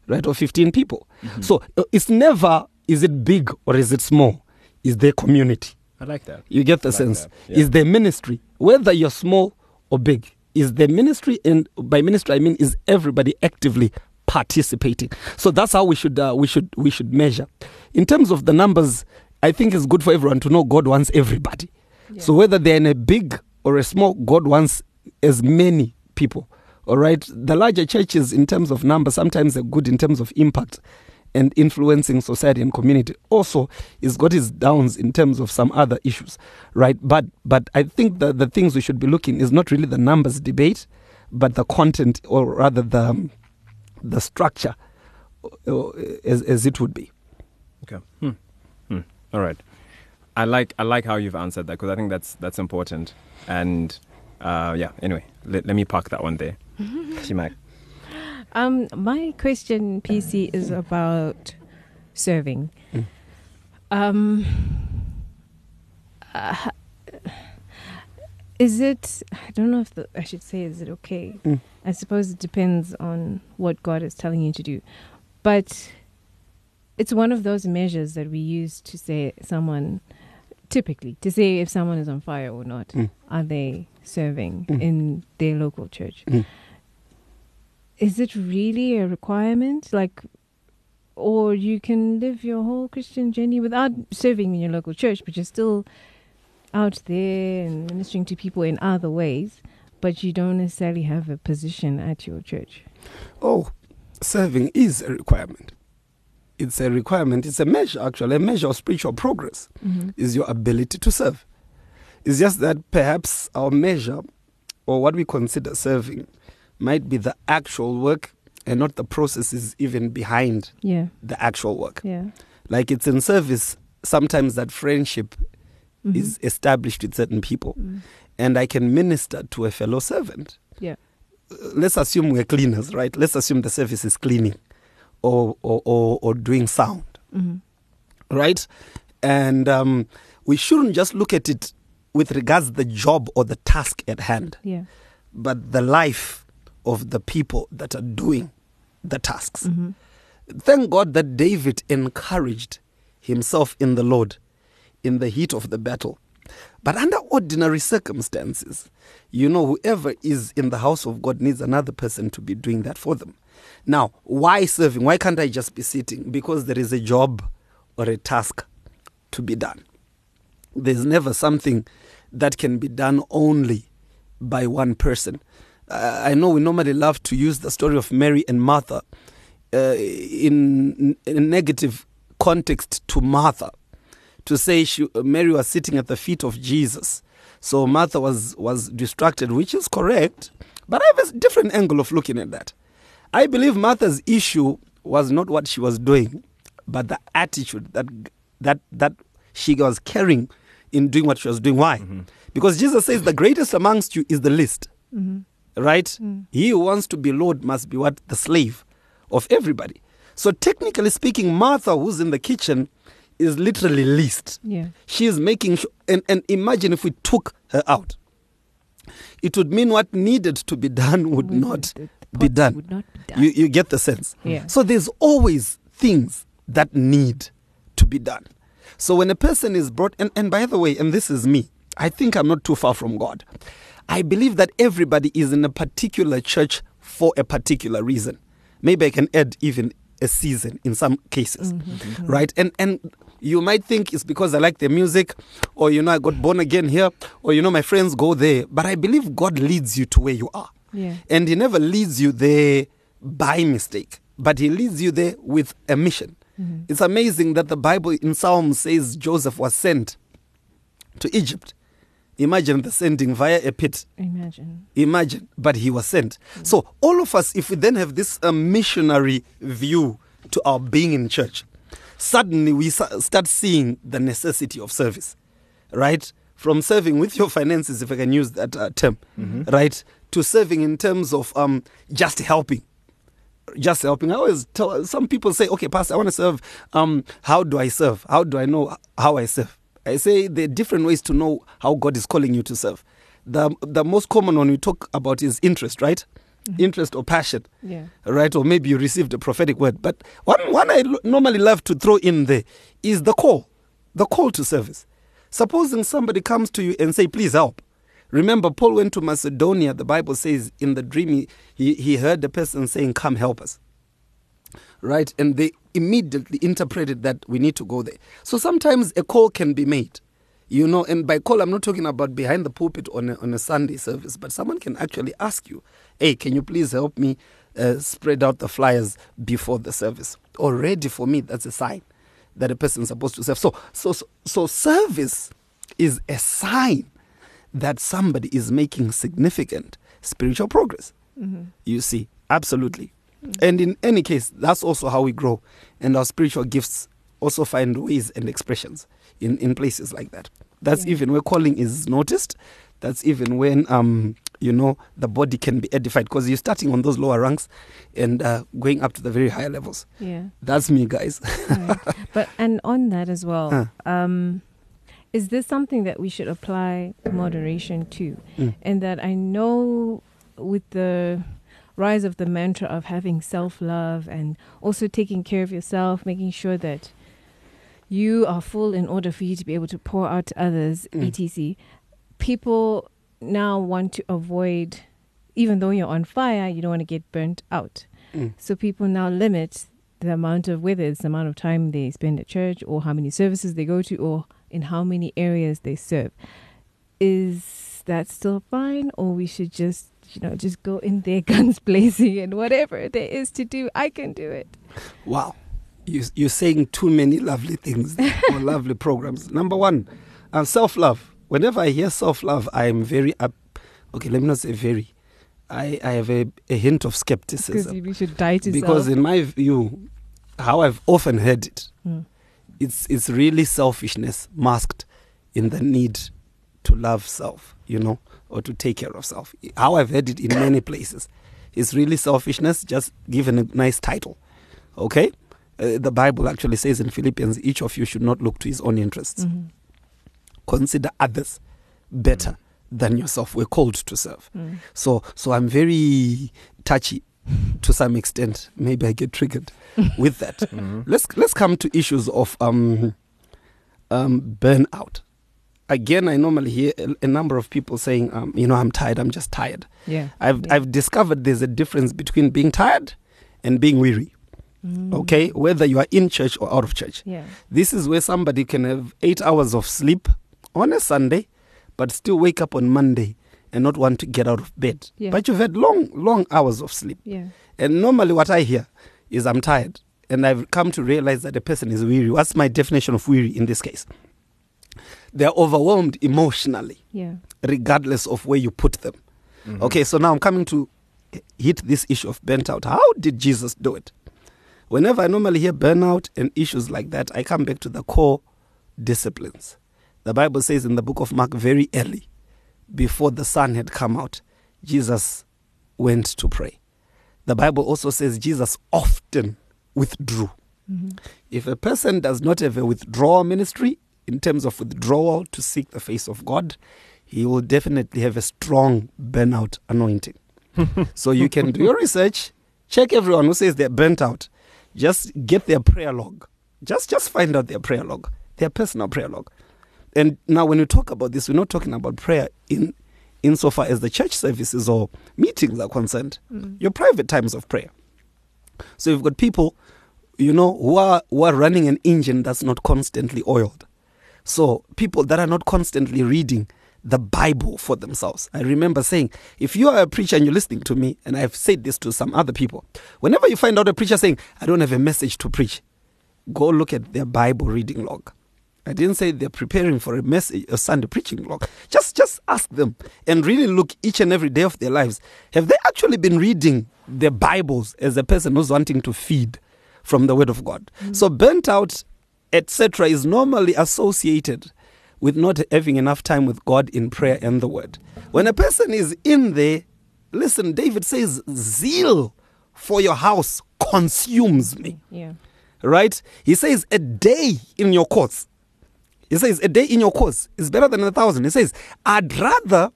right? Or 15 people. So uh, it's never, is it big or is it small? Is there community? I like that. You get the like sense. yeah. Is there ministry? Whether you're small or big, is there ministry? And by ministry, I mean, is everybody actively participating? So that's how we should, uh, we should, we should measure. In terms of the numbers, I think it's good for everyone to know God wants everybody. So whether they're in a big or a small, God wants as many people. All right. The larger churches, in terms of number, sometimes are good in terms of impact and influencing society and community. Also, it's got its downs in terms of some other issues, right? But but I think that the things we should be looking is not really the numbers debate, but the content, or rather the the structure, uh, as as it would be. Okay. Hmm. Hmm. All right. I like I like how you've answered that because I think that's that's important. And uh, yeah. Anyway, let, let me park that one there. Shimak. Um, my question, PC, is about serving. Mm. Um, uh, is it? I don't know if the, I should say. Is it okay? Mm. I suppose it depends on what God is telling you to do, but it's one of those measures that we use to say someone, typically, to say if someone is on fire or not. Mm. Are they serving Mm. in their local church? Mm. Is it really a requirement? Like, or you can live your whole Christian journey without serving in your local church, but you're still out there and ministering to people in other ways, but you don't necessarily have a position at your church. Oh, serving is a requirement. It's a requirement. It's a measure, actually, a measure of spiritual progress Mm-hmm. is your ability to serve. It's just that perhaps our measure or what we consider serving might be the actual work and not the processes even behind Yeah, the actual work. yeah. Like it's in service sometimes that friendship Mhm. is established with certain people Mm. and I can minister to a fellow servant. Yeah. Uh, Let's assume we're cleaners, right? Let's assume the service is cleaning or or, or, or doing sound, Mhm. right? And um, we shouldn't just look at it with regards to the job or the task at hand, Yeah. but the life of the people that are doing the tasks. Mhm. Thank God that David encouraged himself in the Lord in the heat of the battle. But under ordinary circumstances, you know, whoever is in the house of God needs another person to be doing that for them. Now, why serving? Why can't I just be sitting? Because there is a job or a task to be done. There's never something that can be done only by one person. Uh, I know we normally love to use the story of Mary and Martha uh, in, in a negative context to Martha to say she, Mary was sitting at the feet of Jesus. So Martha was, was distracted, which is correct. But I have a different angle of looking at that. I believe Martha's issue was not what she was doing, but the attitude that, that, that she was carrying in doing what she was doing. Why? Because Jesus says the greatest amongst you is the least Mhm. right? Mm. He who wants to be Lord must be what? The slave of everybody. So, technically speaking, Martha, who's in the kitchen, is literally least. Yeah. She is making sure, and, and imagine if we took her out. It would mean what needed to be done would Would- not the- the be done. Would not be done. You, you get the sense? Yeah. So there's always things that need to be done. So when a person is brought, and, and by the way, and this is me, I think I'm not too far from God. I believe that everybody is in a particular church for a particular reason. Maybe I can add even a season in some cases, Mm-hmm. right? And and you might think it's because I like the music, or you know I got born again here, or you know my friends go there. But I believe God leads you to where you are. Yeah. And he never leads you there by mistake, but he leads you there with a mission. Mhm. It's amazing that the Bible in Psalms says Joseph was sent to Egypt. Imagine the sending via a pit. Imagine. Imagine, but he was sent. So, all of us, if we then have this uh, missionary view to our being in church, suddenly we sa- start seeing the necessity of service, right? From serving with your finances, if I can use that uh, term, right, to serving in terms of um, just helping. Just helping. I always tell some people say, okay, Pastor, I want to serve. Um, how do I serve? How do I know how I serve? I say there are different ways to know how God is calling you to serve. The, the most common one we talk about is interest, right? Interest or passion, Yeah. right? Or maybe you received a prophetic word. But one, one I normally love to throw in there is the call, the call to service. Supposing somebody comes to you and say, please help. Remember, Paul went to Macedonia. The Bible says in the dream he, he, he heard the person saying, come help us right? And they immediately interpreted that we need to go there. So sometimes a call can be made, you know, and by call, I'm not talking about behind the pulpit on a, on a Sunday service, but someone can actually ask you, hey, can you please help me uh, spread out the flyers before the service? Or ready for me, that's a sign that a person is supposed to serve. So, so, so, so service is a sign that somebody is making significant spiritual progress. Mhm. You see, absolutely. And in any case, that's also how we grow. And our spiritual gifts also find ways and expressions in, in places like that. That's Yeah. even where calling is noticed. That's even when um, you know, the body can be edified because you're starting on those lower ranks and uh, going up to the very higher levels. Yeah. That's me, guys. Right. but and on that as well, Huh. um, is this something that we should apply moderation to? Mm. And that I know with the rise of the mantra of having self love and also taking care of yourself, making sure that you are full in order for you to be able to pour out to others, Mm. etc. People now want to avoid, even though you're on fire, you don't want to get burnt out. Mm. So people now limit the amount of whether it's the amount of time they spend at church or how many services they go to or in how many areas they serve. Is that still fine or we should just you know just go in there guns blazing and whatever there is to do I can do it. Wow. You, you're saying too many lovely things or lovely programs. Number one, uh, self love. Whenever I hear self love, I am very up. Okay, let me not say very. I, I have a, a hint of skepticism. Because we should die to Because, self. in my view, how I've often heard it, Mm. It's, it's really selfishness masked in the need to love self, you know, or to take care of self. How I've heard it in many places. It's really selfishness, just given a nice title. Okay? Uh, the Bible actually says in Philippians, each of you should not look to his own interests. Mhm. Consider others better than yourself. We're called to serve. Mm. So, so I'm very touchy to some extent. Maybe I get triggered with that. Mhm. Let's let's come to issues of um, um, burnout. Again, I normally hear a, a number of people saying, um, "You know, I'm tired. I'm just tired." Yeah. I've Yeah. I've discovered there's a difference between being tired and being weary. Mm. Okay, whether you are in church or out of church. Yeah. This is where somebody can have eight hours of sleep on a Sunday, but still wake up on Monday and not want to get out of bed. Yeah. But you've had long, long hours of sleep. Yeah. And normally, what I hear is I'm tired. And I've come to realize that a person is weary. What's my definition of weary in this case? They're overwhelmed emotionally, Yeah. regardless of where you put them. Mhm. Okay, so now I'm coming to hit this issue of burnt out. How did Jesus do it? Whenever I normally hear burnout and issues like that, I come back to the core disciplines. The Bible says in the book of Mark, very early, before the sun had come out, Jesus went to pray. The Bible also says Jesus often withdrew. Mhm. If a person does not have a withdrawal ministry in terms of withdrawal to seek the face of God, he will definitely have a strong burnout anointing. so you can do your research, check everyone who says they're burnt out, just get their prayer log. Just just find out their prayer log, their personal prayer log. And now when we talk about this, we're not talking about prayer in insofar as the church services or meetings are concerned. Mm. Your private times of prayer. So you've got people, you know, who are who are running an engine that's not constantly oiled. So people that are not constantly reading the Bible for themselves. I remember saying, if you are a preacher and you're listening to me, and I've said this to some other people, whenever you find out a preacher saying, I don't have a message to preach, go look at their Bible reading log. I didn't say they're preparing for a message, a Sunday preaching log. Just, just ask them and really look each and every day of their lives. Have they actually been reading their Bibles as a person who's wanting to feed from the Word of God? Mm. So burnt out, etc., is normally associated with not having enough time with God in prayer and the Word. When a person is in there, listen, David says, zeal for your house consumes me Yeah. right? He says a day in your course. He says a day in your course is better than a thousand. He says I'd rather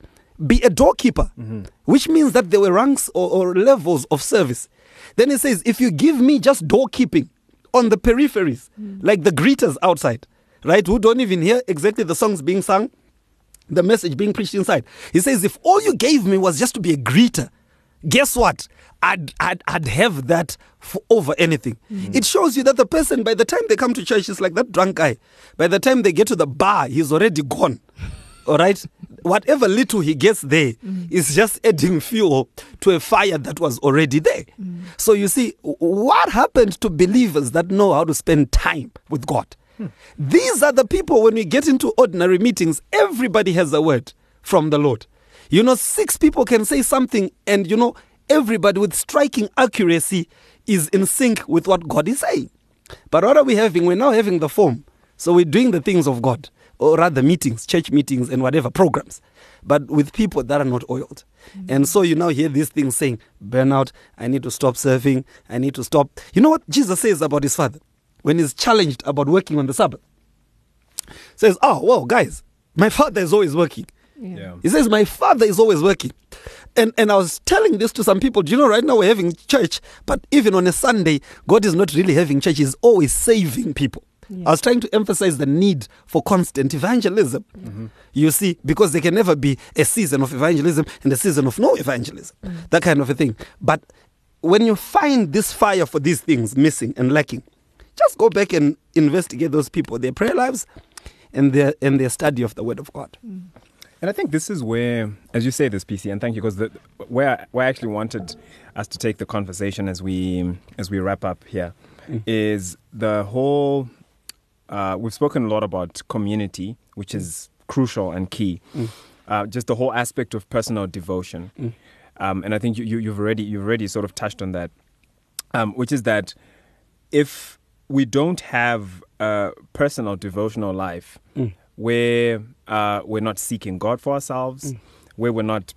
be a doorkeeper, mm-hmm. which means that there were ranks or, or levels of service. Then he says if you give me just doorkeeping on the peripheries, mm. like the greeters outside, right, who don't even hear exactly the songs being sung, the message being preached inside. He says, if all you gave me was just to be a greeter, guess what? I'd, I'd, I'd have that for over anything. Mm. It shows you that the person, by the time they come to church, is like that drunk guy. By the time they get to the bar, he's already gone. All right? Whatever little he gets there mm. is just adding fuel to a fire that was already there. Mm. So you see, what happened to believers that know how to spend time with God? Hmm. These are the people when we get into ordinary meetings, everybody has a word from the Lord. You know, six people can say something, and you know, everybody with striking accuracy is in sync with what God is saying. But what are we having? We're now having the form. So we're doing the things of God, or rather meetings, church meetings, and whatever programs, but with people that are not oiled. Mm. And so you now hear these things saying, burnout, I need to stop serving, I need to stop. You know what Jesus says about his father when he's challenged about working on the Sabbath? Says, ah, Oh, well, guys, my father is always working. Yeah. He says, My father is always working. And and I was telling this to some people, do you know, right now we're having church, but even on a Sunday, God is not really having church, He's always saving people. I was trying to emphasize the need for constant evangelism. Mm-hmm. You see, because there can never be a season of evangelism and a season of no evangelism, mm. that kind of a thing. But when you find this fire for these things missing and lacking, just go back and investigate those people, their prayer lives, and their and their study of the Word of God. Mm. And I think this is where, as you say this, PC, and thank you, because the, where where I actually wanted us to take the conversation as we as we wrap up here is the whole. Uh, we've spoken a lot about community, which is crucial and key. Uh, just the whole aspect of personal devotion, um, and I think you, you, you've already you've already sort of touched on that, um, which is that if we don't have a personal devotional life where uh, we're not seeking God for ourselves, where we're not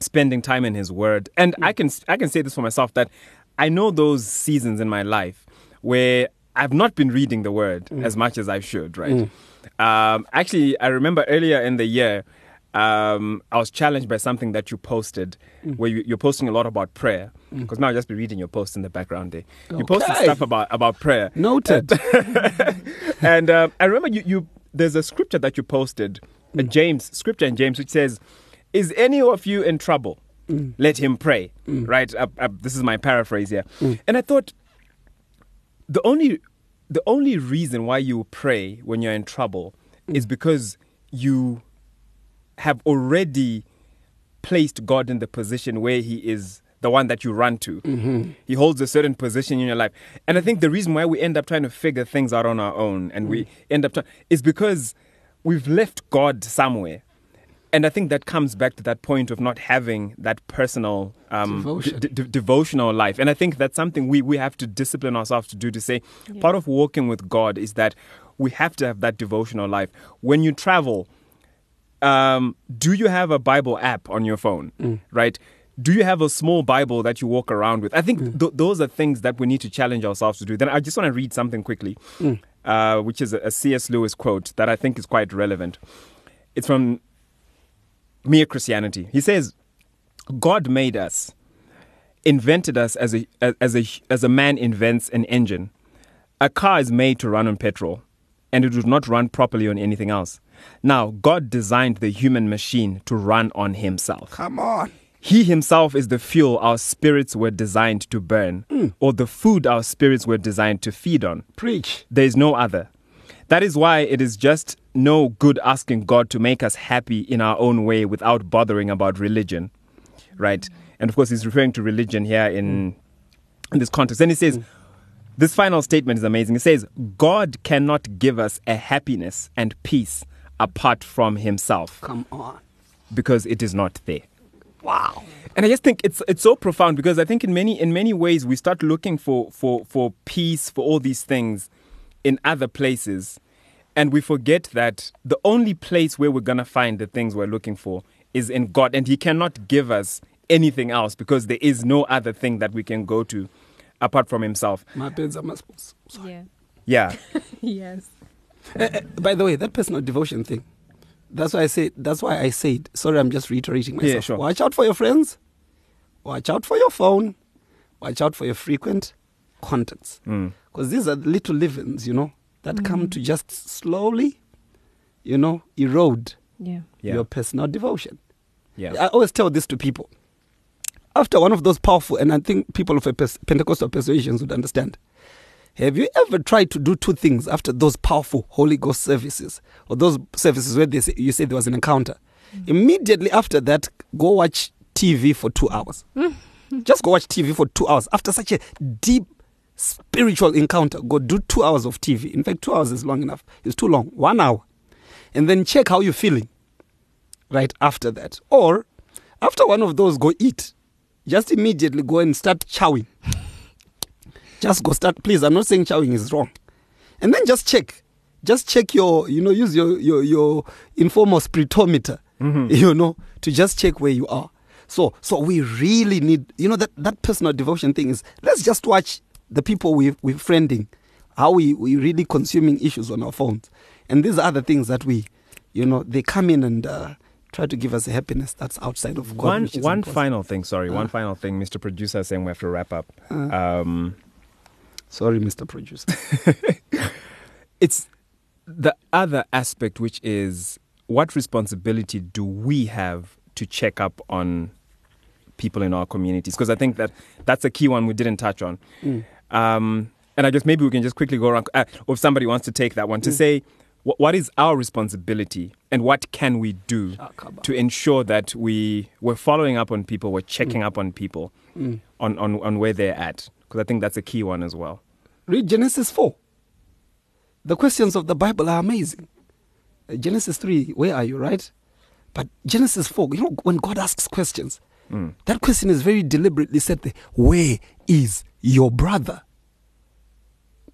spending time in His Word, and I can I can say this for myself that I know those seasons in my life where I've not been reading the Word as much as I should. Right? Um, actually, I remember earlier in the year. Um, I was challenged by something that you posted, where you, you're posting a lot about prayer. Because now I'll just be reading your post in the background there. You posted stuff about about prayer, Noted. and um, I remember you, you. There's a scripture that you posted, a James scripture in James, which says, "Is any of you in trouble? Let him pray." Right. Uh, uh, this is my paraphrase here, and I thought the only the only reason why you pray when you're in trouble is because you have already placed God in the position where He is the one that you run to. He holds a certain position in your life. And I think the reason why we end up trying to figure things out on our own and we end up trying is because we've left God somewhere. And I think that comes back to that point of not having that personal um, Devotion. d- d- devotional life. And I think that's something we, we have to discipline ourselves to do to say part of walking with God is that we have to have that devotional life. When you travel, um, do you have a Bible app on your phone? Right? Do you have a small Bible that you walk around with? I think th- those are things that we need to challenge ourselves to do. Then I just want to read something quickly, uh, which is a, a C.S. Lewis quote that I think is quite relevant. It's from Mere Christianity. He says, God made us, invented us as a, as, a, as a man invents an engine. A car is made to run on petrol, and it would not run properly on anything else. Now, God designed the human machine to run on himself. Come on. He himself is the fuel our spirits were designed to burn, hmm. or the food our spirits were designed to feed on. Preach. There is no other. That is why it is just no good asking God to make us happy in our own way without bothering about religion. Right? And of course, he's referring to religion here in, in this context. And he says, hmm. this final statement is amazing. It says, God cannot give us a happiness and peace apart from himself Come on. because it is not there. Wow. And I just think it's it's so profound because I think in many in many ways we start looking for for for peace for all these things in other places, and we forget that the only place where we're gonna find the things we're looking for is in God, and He cannot give us anything else because there is no other thing that we can go to apart from Himself. My beds are my spouse. Yeah. Yeah, yes. Eh, eh, by the way, that personal devotion thing. That's why I said. That's why I said. Sorry, I'm just reiterating myself. Yeah, sure. Watch out for your friends. Watch out for your phone. Watch out for your frequent contacts. Mm. Because these are little leavens, you know, that come to just slowly, you know, erode Yeah. yeah, your personal devotion. yeah. I always tell this to people. After one of those powerful, and I think people of a Pentecostal persuasions would understand. Have you ever tried to do two things after those powerful Holy Ghost services or those services where they say, you say there was an encounter? Immediately after that, go watch TV for two hours. Just go watch TV for two hours. After such a deep spiritual encounter, go do two hours of TV. In fact, two hours is long enough. It's too long. One hour. And then check how you're feeling right after that. Or after one of those, go eat. Just immediately go and start chowing. Just go start. Please, I'm not saying chowing is wrong. And then just check. Just check your, you know, use your your, your informal spiritometer, you know, to just check where you are. So so we really need you know that that personal devotion thing is let's just watch the people we we're friending, how we we really consuming issues on our phones, and these are the things that we, you know, they come in and. Uh, try to give us a happiness that's outside of God. one one final thing. Sorry, one Uh. final thing. Mr. Producer saying we have to wrap up. Uh. Um, Sorry, Mr. Producer. it's the other aspect, which is what responsibility do we have to check up on people in our communities? Because I think that that's a key one we didn't touch on. Mm. Um, and I guess maybe we can just quickly go around, uh, or if somebody wants to take that one, to Mm. say wh- what is our responsibility and what can we do to ensure that we we're following up on people, we're checking up on people Mm. on, on, on where they're at. Because I think that's a key one as well. Read Genesis 4. The questions of the Bible are amazing. Uh, Genesis 3, where are you, right? But Genesis 4, you know, when God asks questions, Mm. that question is very deliberately said there. Where is your brother?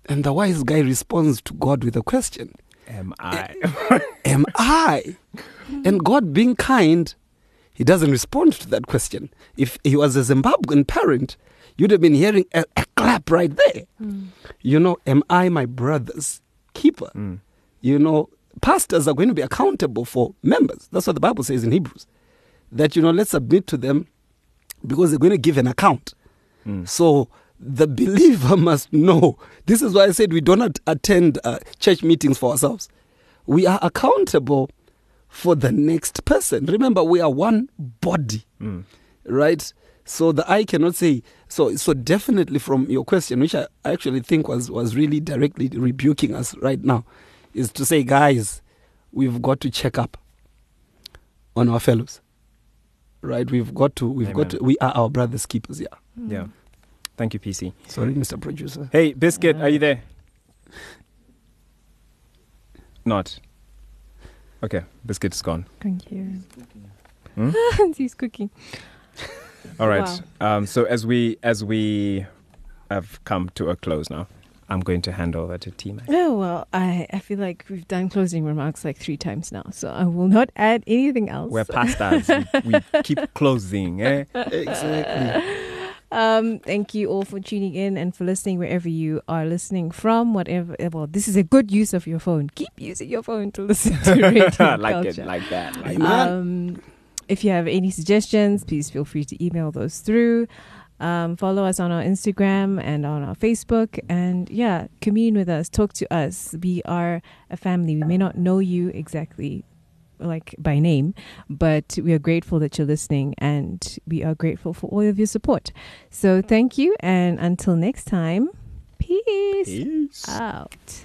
And the wise guy responds to God with a question Am I? Am I? And God, being kind, he doesn't respond to that question. If he was a Zimbabwean parent, you'd have been hearing a, a clap right there. You know, am I my brother's keeper? Mm. You know, pastors are going to be accountable for members. That's what the Bible says in Hebrews. That, you know, let's submit to them because they're going to give an account. Mm. So the believer must know. This is why I said we do not attend uh, church meetings for ourselves. We are accountable for the next person. Remember, we are one body, Mm. right? So the eye cannot say. So, so definitely from your question, which I actually think was was really directly rebuking us right now, is to say, guys, we've got to check up on our fellows, right? We've got to. We've got to. We are our brothers' keepers. Yeah. Yeah. Thank you, PC. Sorry, Mr. Producer. Hey, Biscuit, are you there? Not. Okay, Biscuit's gone. Thank you. Hmm? He's cooking. All right. Um, so as we as we have come to a close now, I'm going to hand over to T Mac. Oh well, I, I feel like we've done closing remarks like three times now, so I will not add anything else. We're pastors. we, we keep closing. Eh? Exactly. Um, thank you all for tuning in and for listening wherever you are listening from. Whatever, well, this is a good use of your phone. Keep using your phone to listen to radio like culture. it, like that. Like Amen. Um, if you have any suggestions, please feel free to email those through. Um, follow us on our Instagram and on our Facebook. And yeah, commune with us, talk to us. We are a family. We may not know you exactly like by name, but we are grateful that you're listening and we are grateful for all of your support. So thank you. And until next time, peace, Peace. out.